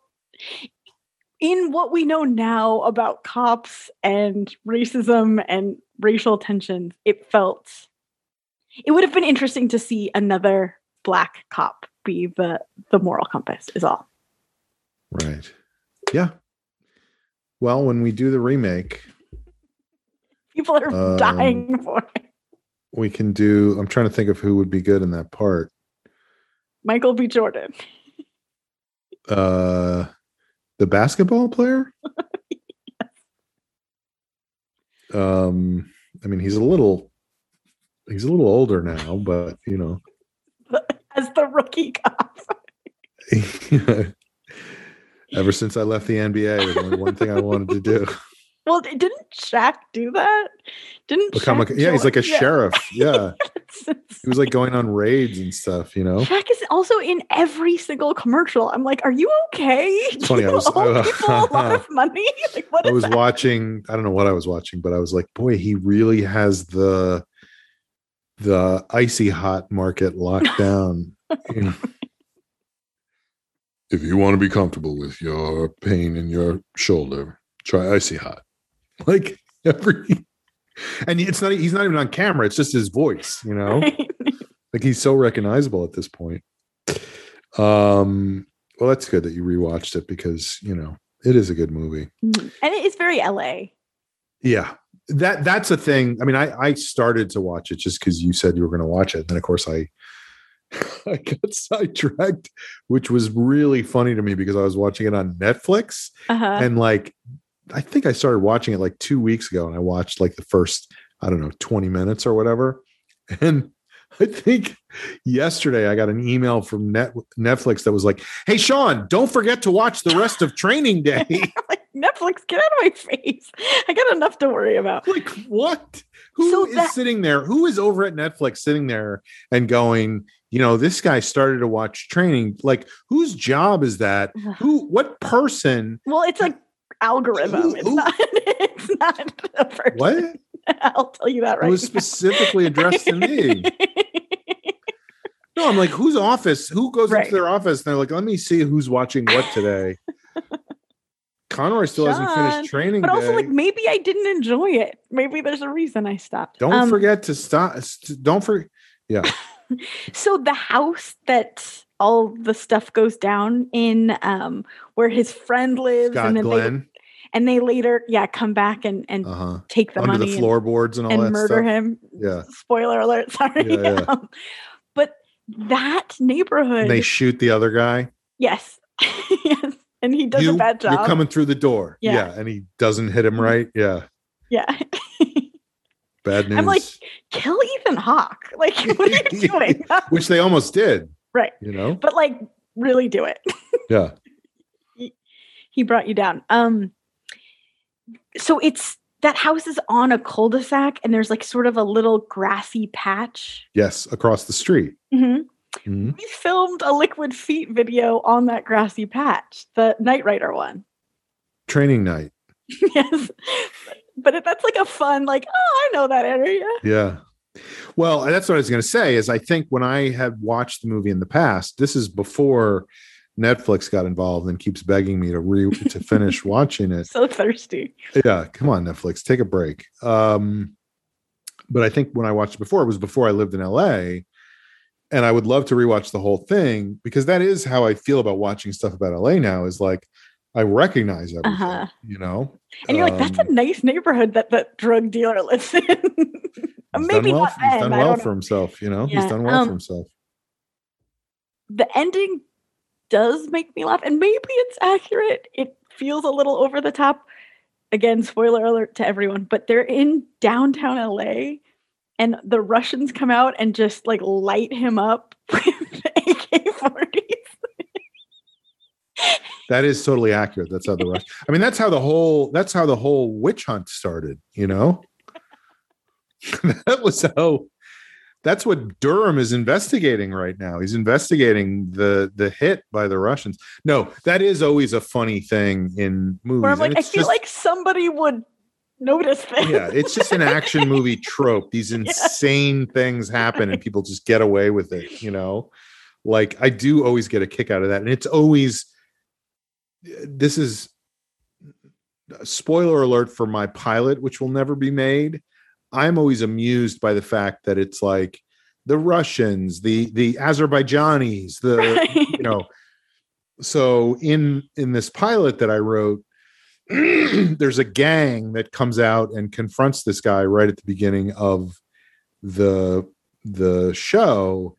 in what we know now about cops and racism and racial tensions, it felt it would have been interesting to see another black cop be the the moral compass is all. Right. Yeah. Well, when we do the remake, People are Um, dying for it. we can do, I'm trying to think of who would be good in that part. Michael B. Jordan. uh the basketball player? Um i mean he's a little he's a little older now but you know. As the rookie cop. ever since i left the nba was only one thing i wanted to do Well, didn't Shaq do that? Didn't become Shaq yeah he's like a Yeah. sheriff yeah he was like going on raids and stuff you know Shaq is also in every single commercial. I'm like, are you okay? Do funny, I was- owe people a lot of money? Like, what i was that? watching i don't know what i was watching but i was like boy he really has the the icy hot market locked down you know. if you want to be comfortable with your pain in your shoulder try icy hot like every and it's not he's not even on camera it's just his voice you know Right? like he's so recognizable at this point um well that's good that you rewatched it because you know it is a good movie Mhm. and it is very LA. yeah that that's a thing i mean i i started to watch it just because you said you were going to watch it and then of course i i got sidetracked which was really funny to me because i was watching it on netflix Uh-huh. and like i think i started watching it like two weeks ago and i watched like the first i don't know 20 minutes or whatever. And i think yesterday i got an email from Net- netflix that was like hey sean don't forget to watch the rest of training day. Like, Netflix, get out of my face. I got enough to worry about. like what? Who So is that- sitting there? Who is over at netflix sitting there and going you know this guy started to watch training. Like whose job is that? Who what person Well, it's like algorithm. Who- It's who- not. It's not a person. what I'll tell you that right. it was now. specifically addressed to me no i'm like whose office who goes Right. into their office and they're like let me see who's watching what today conroy still hasn't finished training but also, day. like maybe I didn't enjoy it. Maybe there's a reason I stopped. don't Um, forget to stop st- don't forget yeah so the house that all the stuff goes down in um where his friend lives Scott and then they Glenn and they later yeah come back and and uh-huh. take the under money the floorboards and all and, murder stuff. him Yeah. spoiler alert sorry Yeah, yeah. Um, but that neighborhood And they shoot the other guy. yes yes and he does you, a bad job You're coming through the door. Yeah. Yeah. And he doesn't hit him Mhm. right. Yeah. yeah Bad news. I'm like, kill Ethan Hawke. Like, what are you doing? Which they almost did. Right. You know? but like, really do it. Yeah. He brought you down. Um, so it's that house is on a cul-de-sac, and there's like sort of a little grassy patch. Yes. Across the street. Mhm. Mhm. We filmed a Liquid Feet video on that grassy patch, the Night Rider one. Training night. yes, but that's like a fun, like, oh, I know that area. Yeah. Well, that's what I was going to say. Is I think when I had watched the movie in the past, this is before Netflix got involved and keeps begging me to re to finish watching it. So thirsty. Yeah, come on, Netflix, take a break. Um, but I think when I watched it before, it was before I lived in LA, and I would love to rewatch the whole thing because that is how I feel about watching stuff about LA now. Is like I recognize everything, Uh-huh. you know. And you're like, that's Um, a nice neighborhood that that drug dealer lives in. he's Maybe done well, not he's done well for himself, you know. Yeah, He's done well um, for himself. The ending does make me laugh, and maybe it's accurate. It feels a little over the top. Again, spoiler alert to everyone, but they're in downtown LA, and the Russians come out and just like light him up with AK 40s. That is totally accurate. That's how the rush. I mean, that's how the whole that's how the whole witch hunt started, you know? that was how that's what Durham is investigating right now. He's investigating the the hit by the Russians. No, that is always a funny thing in movies. Where I'm like, I feel just- like somebody would notice this. yeah, it's just an action movie trope. These insane things happen and people just get away with it, you know? Like I do always get a kick out of that. And it's always this is spoiler alert for my pilot, which will never be made. I'm always amused by the fact that it's like the Russians, the the Azerbaijanis, the Right. you know. So in in this pilot that I wrote, there's a gang that comes out and confronts this guy right at the beginning of the the show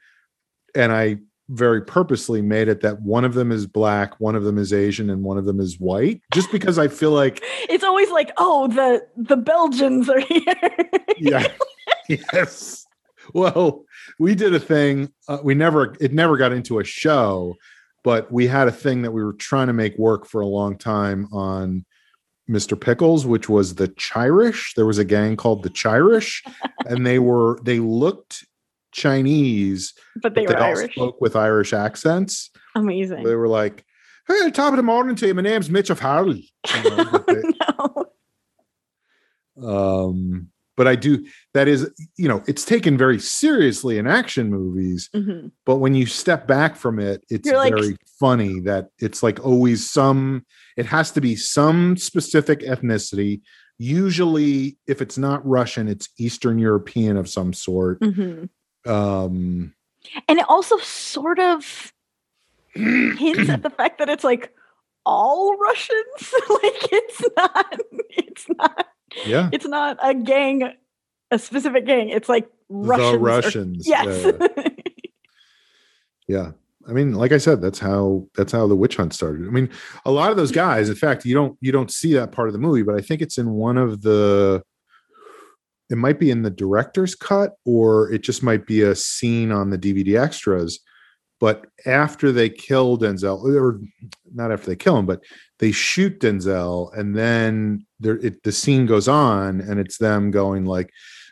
and i very purposely made it that one of them is black one of them is asian and one of them is white just because i feel like It's always like, oh, the the Belgians are here. yeah yes well we did a thing uh, we never it never got into a show but we had a thing that we were trying to make work for a long time on Mr. Pickles, which was the Chirish. There was a gang called the Chirish, and they were they looked Chinese, but they but were all Irish. spoke with Irish accents. Amazing. They were like, "Hey, top of the morning to you. My name's Mitch O'Farrell." You know, but no. um, but I do that is you know it's taken very seriously in action movies, Mhm. but when you step back from it, it's You're like- very funny that it's like always some. It has to be some specific ethnicity. Usually, if it's not Russian, it's Eastern European of some sort. Mhm. Um, And it also sort of hints at the fact that it's like all Russians. like it's not it's not yeah, it's not a gang, a specific gang. It's like Russians. the or- Russians. yes. Yeah. yeah i mean like i said that's how that's how the witch hunt started i mean a lot of those guys in fact you don't you don't see that part of the movie but i think it's in one of the it might be in the director's cut or it just might be a scene on the dvd extras but after they kill denzel or not after they kill him but they shoot denzel and then there it, the scene goes on and it's them going like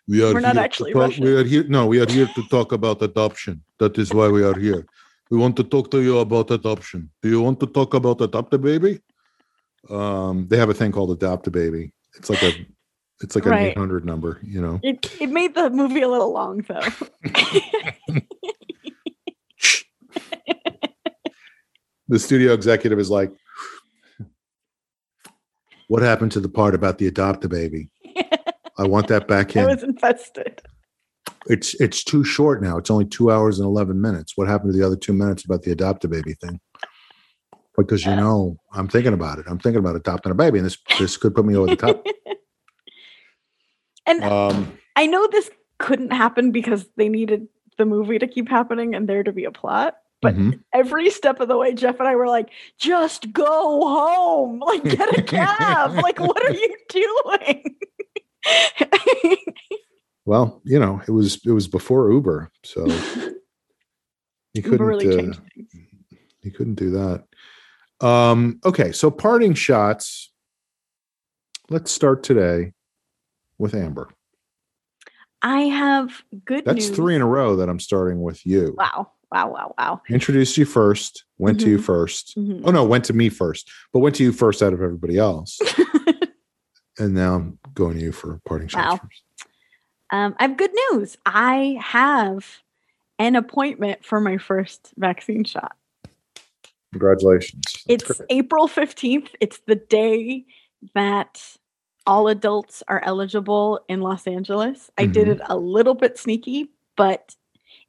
we are We're not actually talk- Russian." we are here no we are here to talk about adoption that is why we are here we want to talk to you about adoption. Do you want to talk about adopt a baby? Um, they have a thing called adopt a baby. It's like a it's like an Right. 800 number, you know. It it made the movie a little long though. The studio executive is like, What happened to the part about the adopt a baby? I want that back in." I was infested. it's it's too short now. It's only two hours and eleven minutes. What happened to the other two minutes about the adopt a baby thing? Because you uh. know, I'm thinking about it. I'm thinking about adopting a baby, and this this could put me over the top. and Um, I know this couldn't happen because they needed the movie to keep happening and there to be a plot. But mhm. every step of the way, Jeff and I were like, just go home. Like, get a cab. like, what are you doing? well, you know, it was it was before Uber, so you couldn't really uh, you couldn't do that. Um, okay, so parting shots. Let's start today with Amber. I have good That's news. three in a row that I'm starting with you. Wow. Wow. Wow. Wow. Introduced you first, went to you Mhm. 1st Mhm. Oh no, went to me first, but went to you first out of everybody else. and now I'm going to you for parting shots Wow. Um, I have good news. I have an appointment for my first vaccine shot. Congratulations. That's It's great. April 15th. It's the day that all adults are eligible in Los Angeles. I did it mm-hmm. a little bit sneaky, but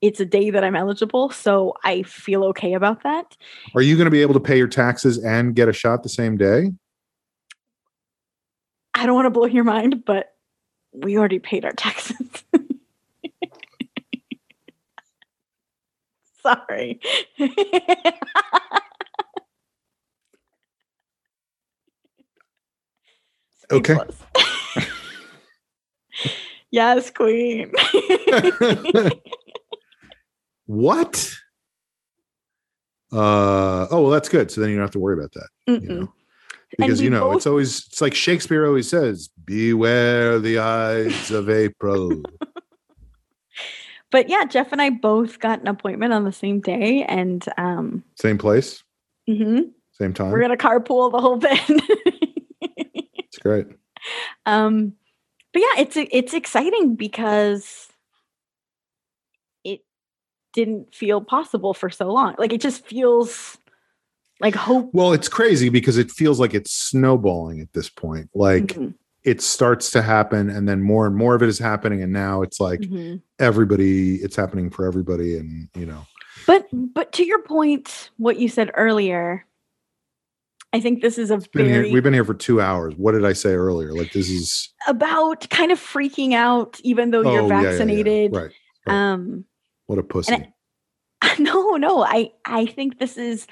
it's a day that I'm eligible. So I feel okay about that. Are you going to be able to pay your taxes and get a shot the same day? I don't want to blow your mind, but we already paid our taxes. Sorry. Okay. yes, queen. what? Uh oh, well, that's good. So then you don't have to worry about that. You Mm-mm. know? Because you know, both- it's always it's like Shakespeare always says, beware the eyes of April. But yeah, Jeff and I both got an appointment on the same day, and um, Same place, mm-hmm. same time. we're gonna carpool the whole thing. Great. um, but yeah, it's it's exciting because it didn't feel possible for so long. Like it just feels like hope. Well, it's crazy because it feels like it's snowballing at this point. Like Mhm, it starts to happen and then more and more of it is happening and now it's like mhm. everybody it's happening for everybody and you know But but to your point, what you said earlier, I think this is a been here, very we've been here for two hours what did i say earlier like this is about kind of freaking out, even though you're oh, yeah, yeah, yeah. vaccinated. right right. Um, what a pussy and no, no, I I think this is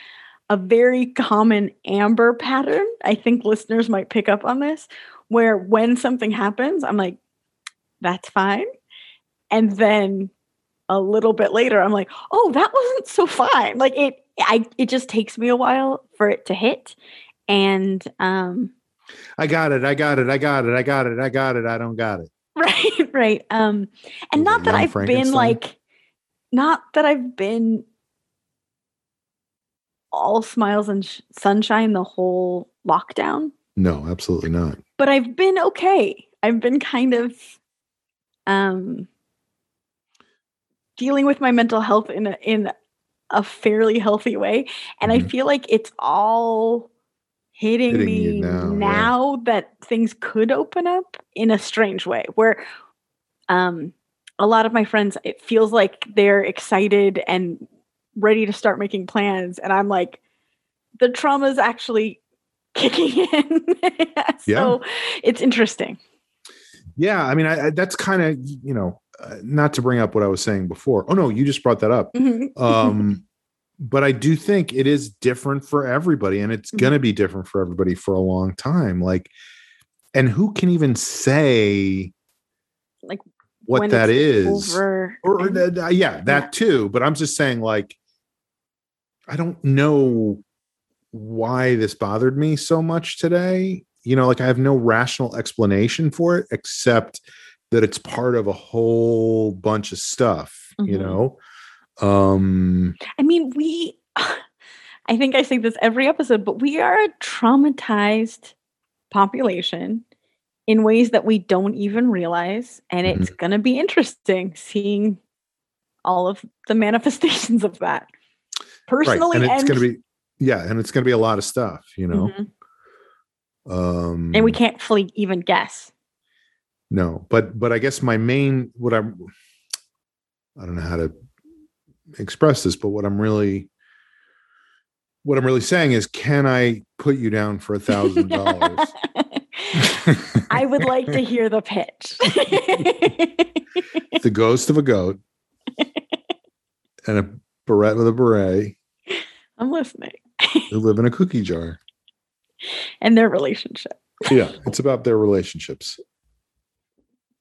a very common amber pattern. I think listeners might pick up on this, where when something happens, I'm like, that's fine. And then a little bit later, I'm like, oh, that wasn't so fine. Like it I it just takes me a while for it to hit. And um i got it i got it i got it i got it i got it i don't got it. Right right um and not that i've been like not that i've been all smiles and sh- sunshine the whole lockdown. No absolutely not. But i've been okay. I've been kind of um dealing with my mental health in a, in a fairly healthy way and i Mhm. feel like it's all hitting, Hitting me now, now, yeah. that things could open up in a strange way where um a lot of my friends it feels like they're excited and ready to start making plans and i'm like the trauma is actually kicking in so it's interesting yeah i mean I, I that's kind of you know uh, not to bring up what i was saying before. Oh no you just brought that up. Mhm. um but i do think it is different for everybody and it's Mhm. going to be different for everybody for a long time. Like and who can even say like what that over or, and- uh, yeah. that too but i'm just saying like i don't know why this bothered me so much today. You know like i have no rational explanation for it except that it's part of a whole bunch of stuff you Mhm. know um I mean, we, I think I say this every episode, but we are a traumatized population in ways that we don't even realize. And Mm-hmm. it's going to be interesting seeing all of the manifestations of that. Personally, right and it's and, going to be yeah and it's going to be a lot of stuff you know Mhm. um and we can't fully even guess. No but but i guess my main what i'm I don't know how to express this, but what I'm really what I'm really saying is, can I put you down for a thousand dollars? I would like to hear the pitch. the ghost of a goat and a beret with a beret. I'm listening. They live in a cookie jar. And their relationship. Yeah, it's about their relationships.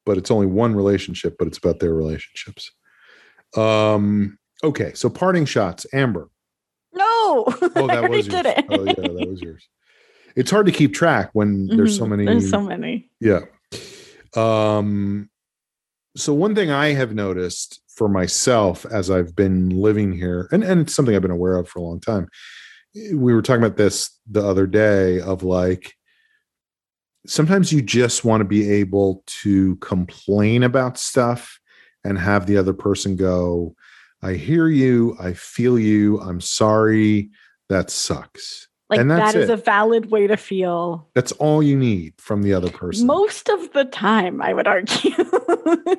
But it's only one relationship, but it's about their relationships. Um, okay, so parting shots, Amber. No. Oh, that was did yours. it. Oh, yeah, that was yours. It's hard to keep track when there's so Mhm. many. There's so many. Yeah. Um so one thing I have noticed for myself as I've been living here and and it's something I've been aware of for a long time. We were talking about this the other day of like sometimes you just want to be able to complain about stuff and have the other person go I hear you, I feel you, I'm sorry, that sucks. Like And that's that is a valid way to feel That's all you need from the other person. most of the time, I would argue.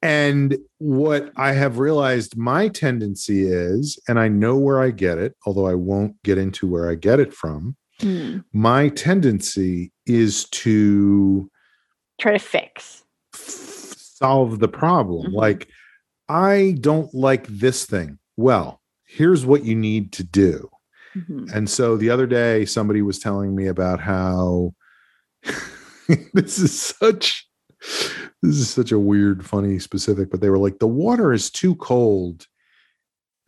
And what I have realized my tendency is, and I know where I get it, although I won't get into where I get it from, Hmm. my tendency is to Try to fix. f- solve the problem. Mhm. Like, I don't like this thing. Well, here's what you need to do. Mhm. And so the other day, somebody was telling me about how this is such this is such a weird, funny specific, but they were like, the water is too cold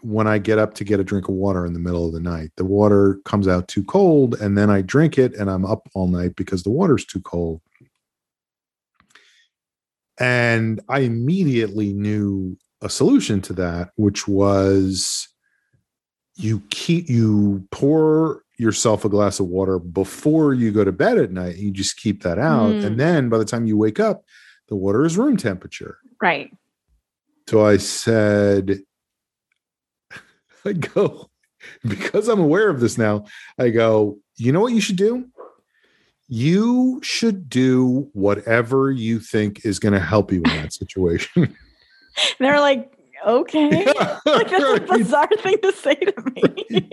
when I get up to get a drink of water in the middle of the night. The water comes out too cold, and then I drink it and I'm up all night because the water's too cold. And I immediately knew a solution to that, which was you keep you pour yourself a glass of water before you go to bed at night. You just keep that out. Mm. And then by the time you wake up, the water is room temperature. Right. So I said, I go, because I'm aware of this now, I go, you know what you should do? You should do whatever you think is going to help you in that situation. And they're like, okay. like that's a bizarre thing to say to me.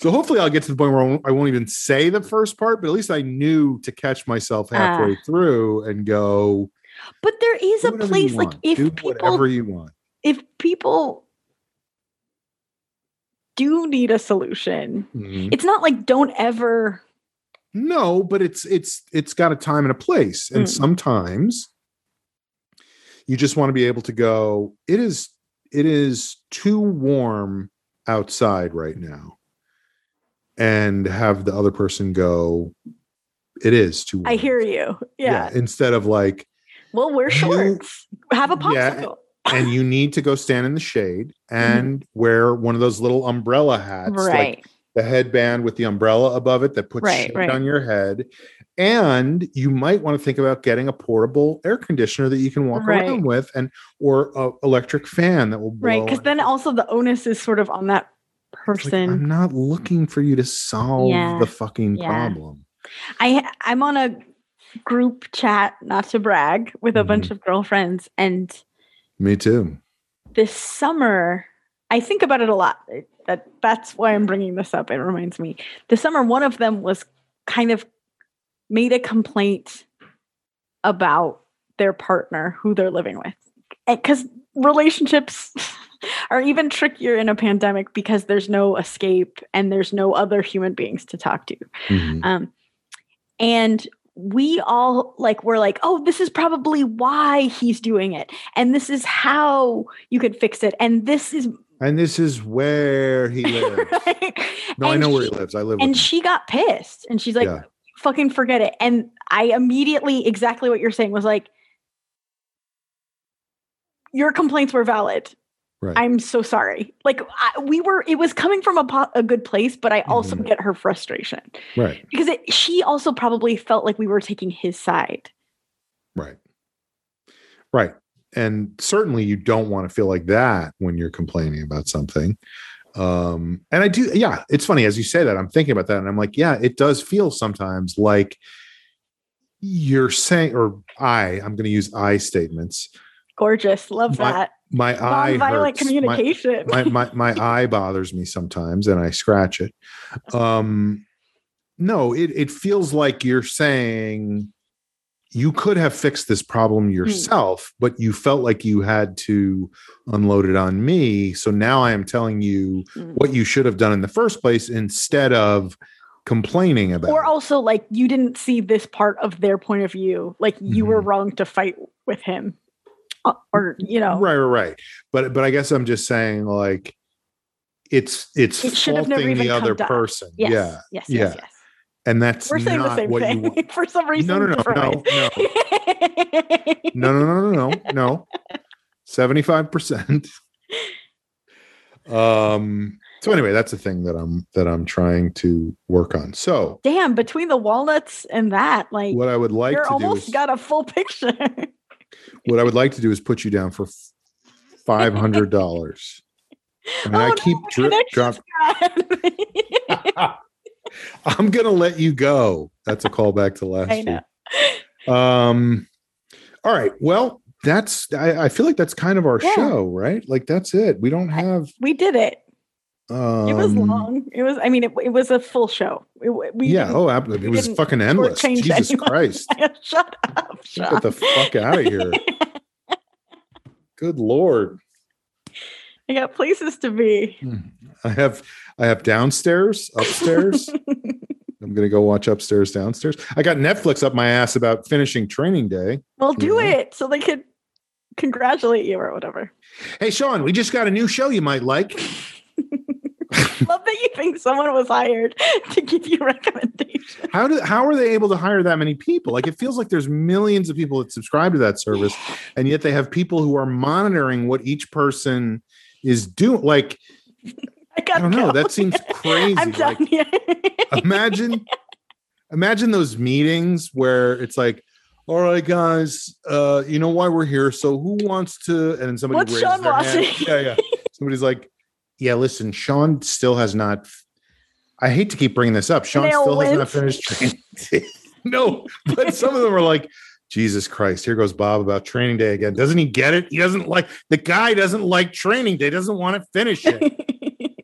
So hopefully I'll get to the point where I won't, even say the first part, but at least I knew to catch myself halfway Ah. through and go. but there is a place like if do people whatever you want. if people do need a solution, Mhm. it's not like don't ever No, but it's it's it's got a time and a place, and Mm. sometimes you just want to be able to go. It is it is too warm outside right now, and have the other person go. It is too. Warm. I hear you. Yeah. Instead of like, Well, wear You- shorts. Have a Yeah. And you need to go stand in the shade Mm-hmm. and wear one of those little umbrella hats, like right. the headband with the umbrella above it that puts Right, shade right. on your head. And you might want to think about getting a portable air conditioner that you can walk Right. around with, and or a electric fan that will right. Because then also the onus is sort of on that It's like, person. I'm not looking for you to solve Yeah, the fucking yeah. problem. I I'm on a group chat, not to brag, with a Mm-hmm. bunch of girlfriends, and Me too. this summer, I think about it a lot. That that's why I'm bringing this up. It reminds me. This summer, one of them was kind of made a complaint about their partner, who they're living with, because relationships are even trickier in a pandemic because there's no escape and there's no other human beings to talk to. Mhm. Um, and we all like were like, oh, this is probably why he's doing it, and this is how you could fix it, and this is And this is where he lives. right. No, I And know where he lives. I live And she got pissed, and she's like, Yeah. fucking forget it. And I immediately, exactly what you're saying, was like, your complaints were valid. Right. I'm so sorry. Like I, we were, it was coming from a, po- a good place, but I also Mhm. get her frustration right. because it, she also probably felt like we were taking his side. Right. Right. And certainly you don't want to feel like that when you're complaining about something. Um, and I do, yeah, it's funny as you say that, I'm thinking about that, and I'm like, yeah, it does feel sometimes like you're saying, or I, I'm going to use I statements. Gorgeous, love My- that. My eye hurts. My- communication. my, my my eye bothers me sometimes and I scratch it. Um no, it it feels like you're saying you could have fixed this problem yourself, but you felt like you had to unload it on me. So now I am telling you Mm. what you should have done in the first place instead of complaining about or also like you didn't see this part of their point of view like you were Mhm. wrong to fight with him or you know Right, right, right. But but I guess I'm just saying like it's it's It should have never faulting the other person. yes Yeah. yes yeah. yes yes And that's we're saying the not same what you thing for some reason No, no, no, no. No, no, no, no, no, no. Seventy-five percent. Um. So anyway, that's the thing that I'm that I'm trying to work on. So damn between the walnuts and that like what I would like you're to do almost is got a full picture what I would like to do is put you down for five hundred dollars. I mean, Oh, I no, keep the drip drop. I'm gonna let you go. That's a callback to last week. Um. All right. Well, that's. I, I feel like that's kind of our Yeah. show, right? Like that's it. We don't have. we did it Um, it was long it was i mean it, it was a full show it, we yeah. Oh, it was fucking endless. Jesus anyone. Christ! shut up Get shut the fuck out of here. Good lord. I got places to be. I have. I have downstairs, upstairs. I'm gonna go watch upstairs, downstairs. I got Netflix up my ass about finishing Training Day. well, do Yeah. it so they could congratulate you or whatever. Hey, Sean, we just got a new show you might like. Love that you think someone was hired to give you recommendations. How do how are they able to hire that many people? Like it feels like there's millions of people that subscribe to that service, and yet they have people who are monitoring what each person is doing. Like I I don't know. That seems crazy. I'm Like, done here. imagine imagine those meetings where it's like, all right, guys, uh, you know why we're here. So who wants to? And then somebody What's raises Sean their hand. Yeah, yeah. Somebody's like, yeah, listen, Sean still has not. I hate to keep bringing this up. Sean still has not finished training. no, but some of them are like, Jesus Christ, here goes Bob about training day again. Doesn't he get it? He doesn't like the guy doesn't like training day, doesn't want to finish it.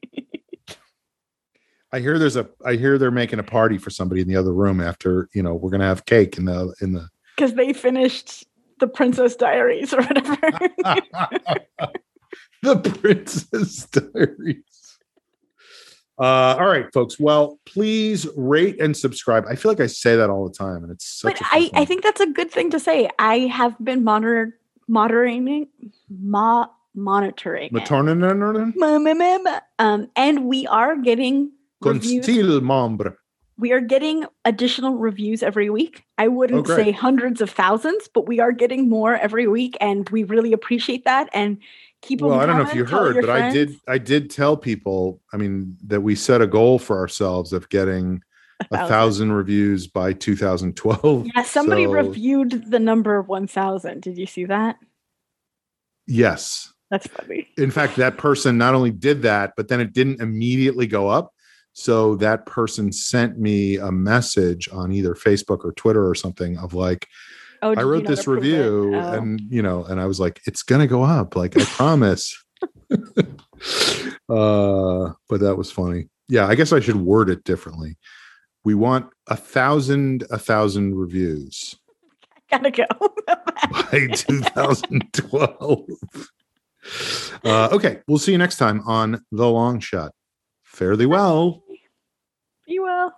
I hear there's a I hear they're making a party for somebody in the other room after, you know, we're gonna have cake in the in the Because they finished the Princess Diaries or whatever. the Princess Diaries. Uh, all right, folks. Well, please rate and subscribe. I feel like I say that all the time, and it's such. but a I, I think that's a good thing to say. I have been monitor, moderating, mo- monitoring. it. Ma- ma- Um, and we are getting con membre. We are getting additional reviews every week. I wouldn't Oh, say hundreds of thousands, but we are getting more every week, and we really appreciate that. And keep Well, I don't know if you heard, but I did. I did tell people. I mean, that we set a goal for ourselves of getting a thousand. thousand reviews by 2012. Yeah, somebody So, reviewed the number one thousand. Did you see that? Yes, That's funny. in fact, that person not only did that, but then it didn't immediately go up. So that person sent me a message on either Facebook or Twitter or something of like, Oh, I wrote this review Oh. and you know, and I was like, it's gonna go up, like I promise. uh, but that was funny. Yeah, I guess I should word it differently. We want a thousand, a thousand reviews I gotta go. by 2012. Uh, okay, we'll see you next time on The Long Shot. Fare thee well. you will.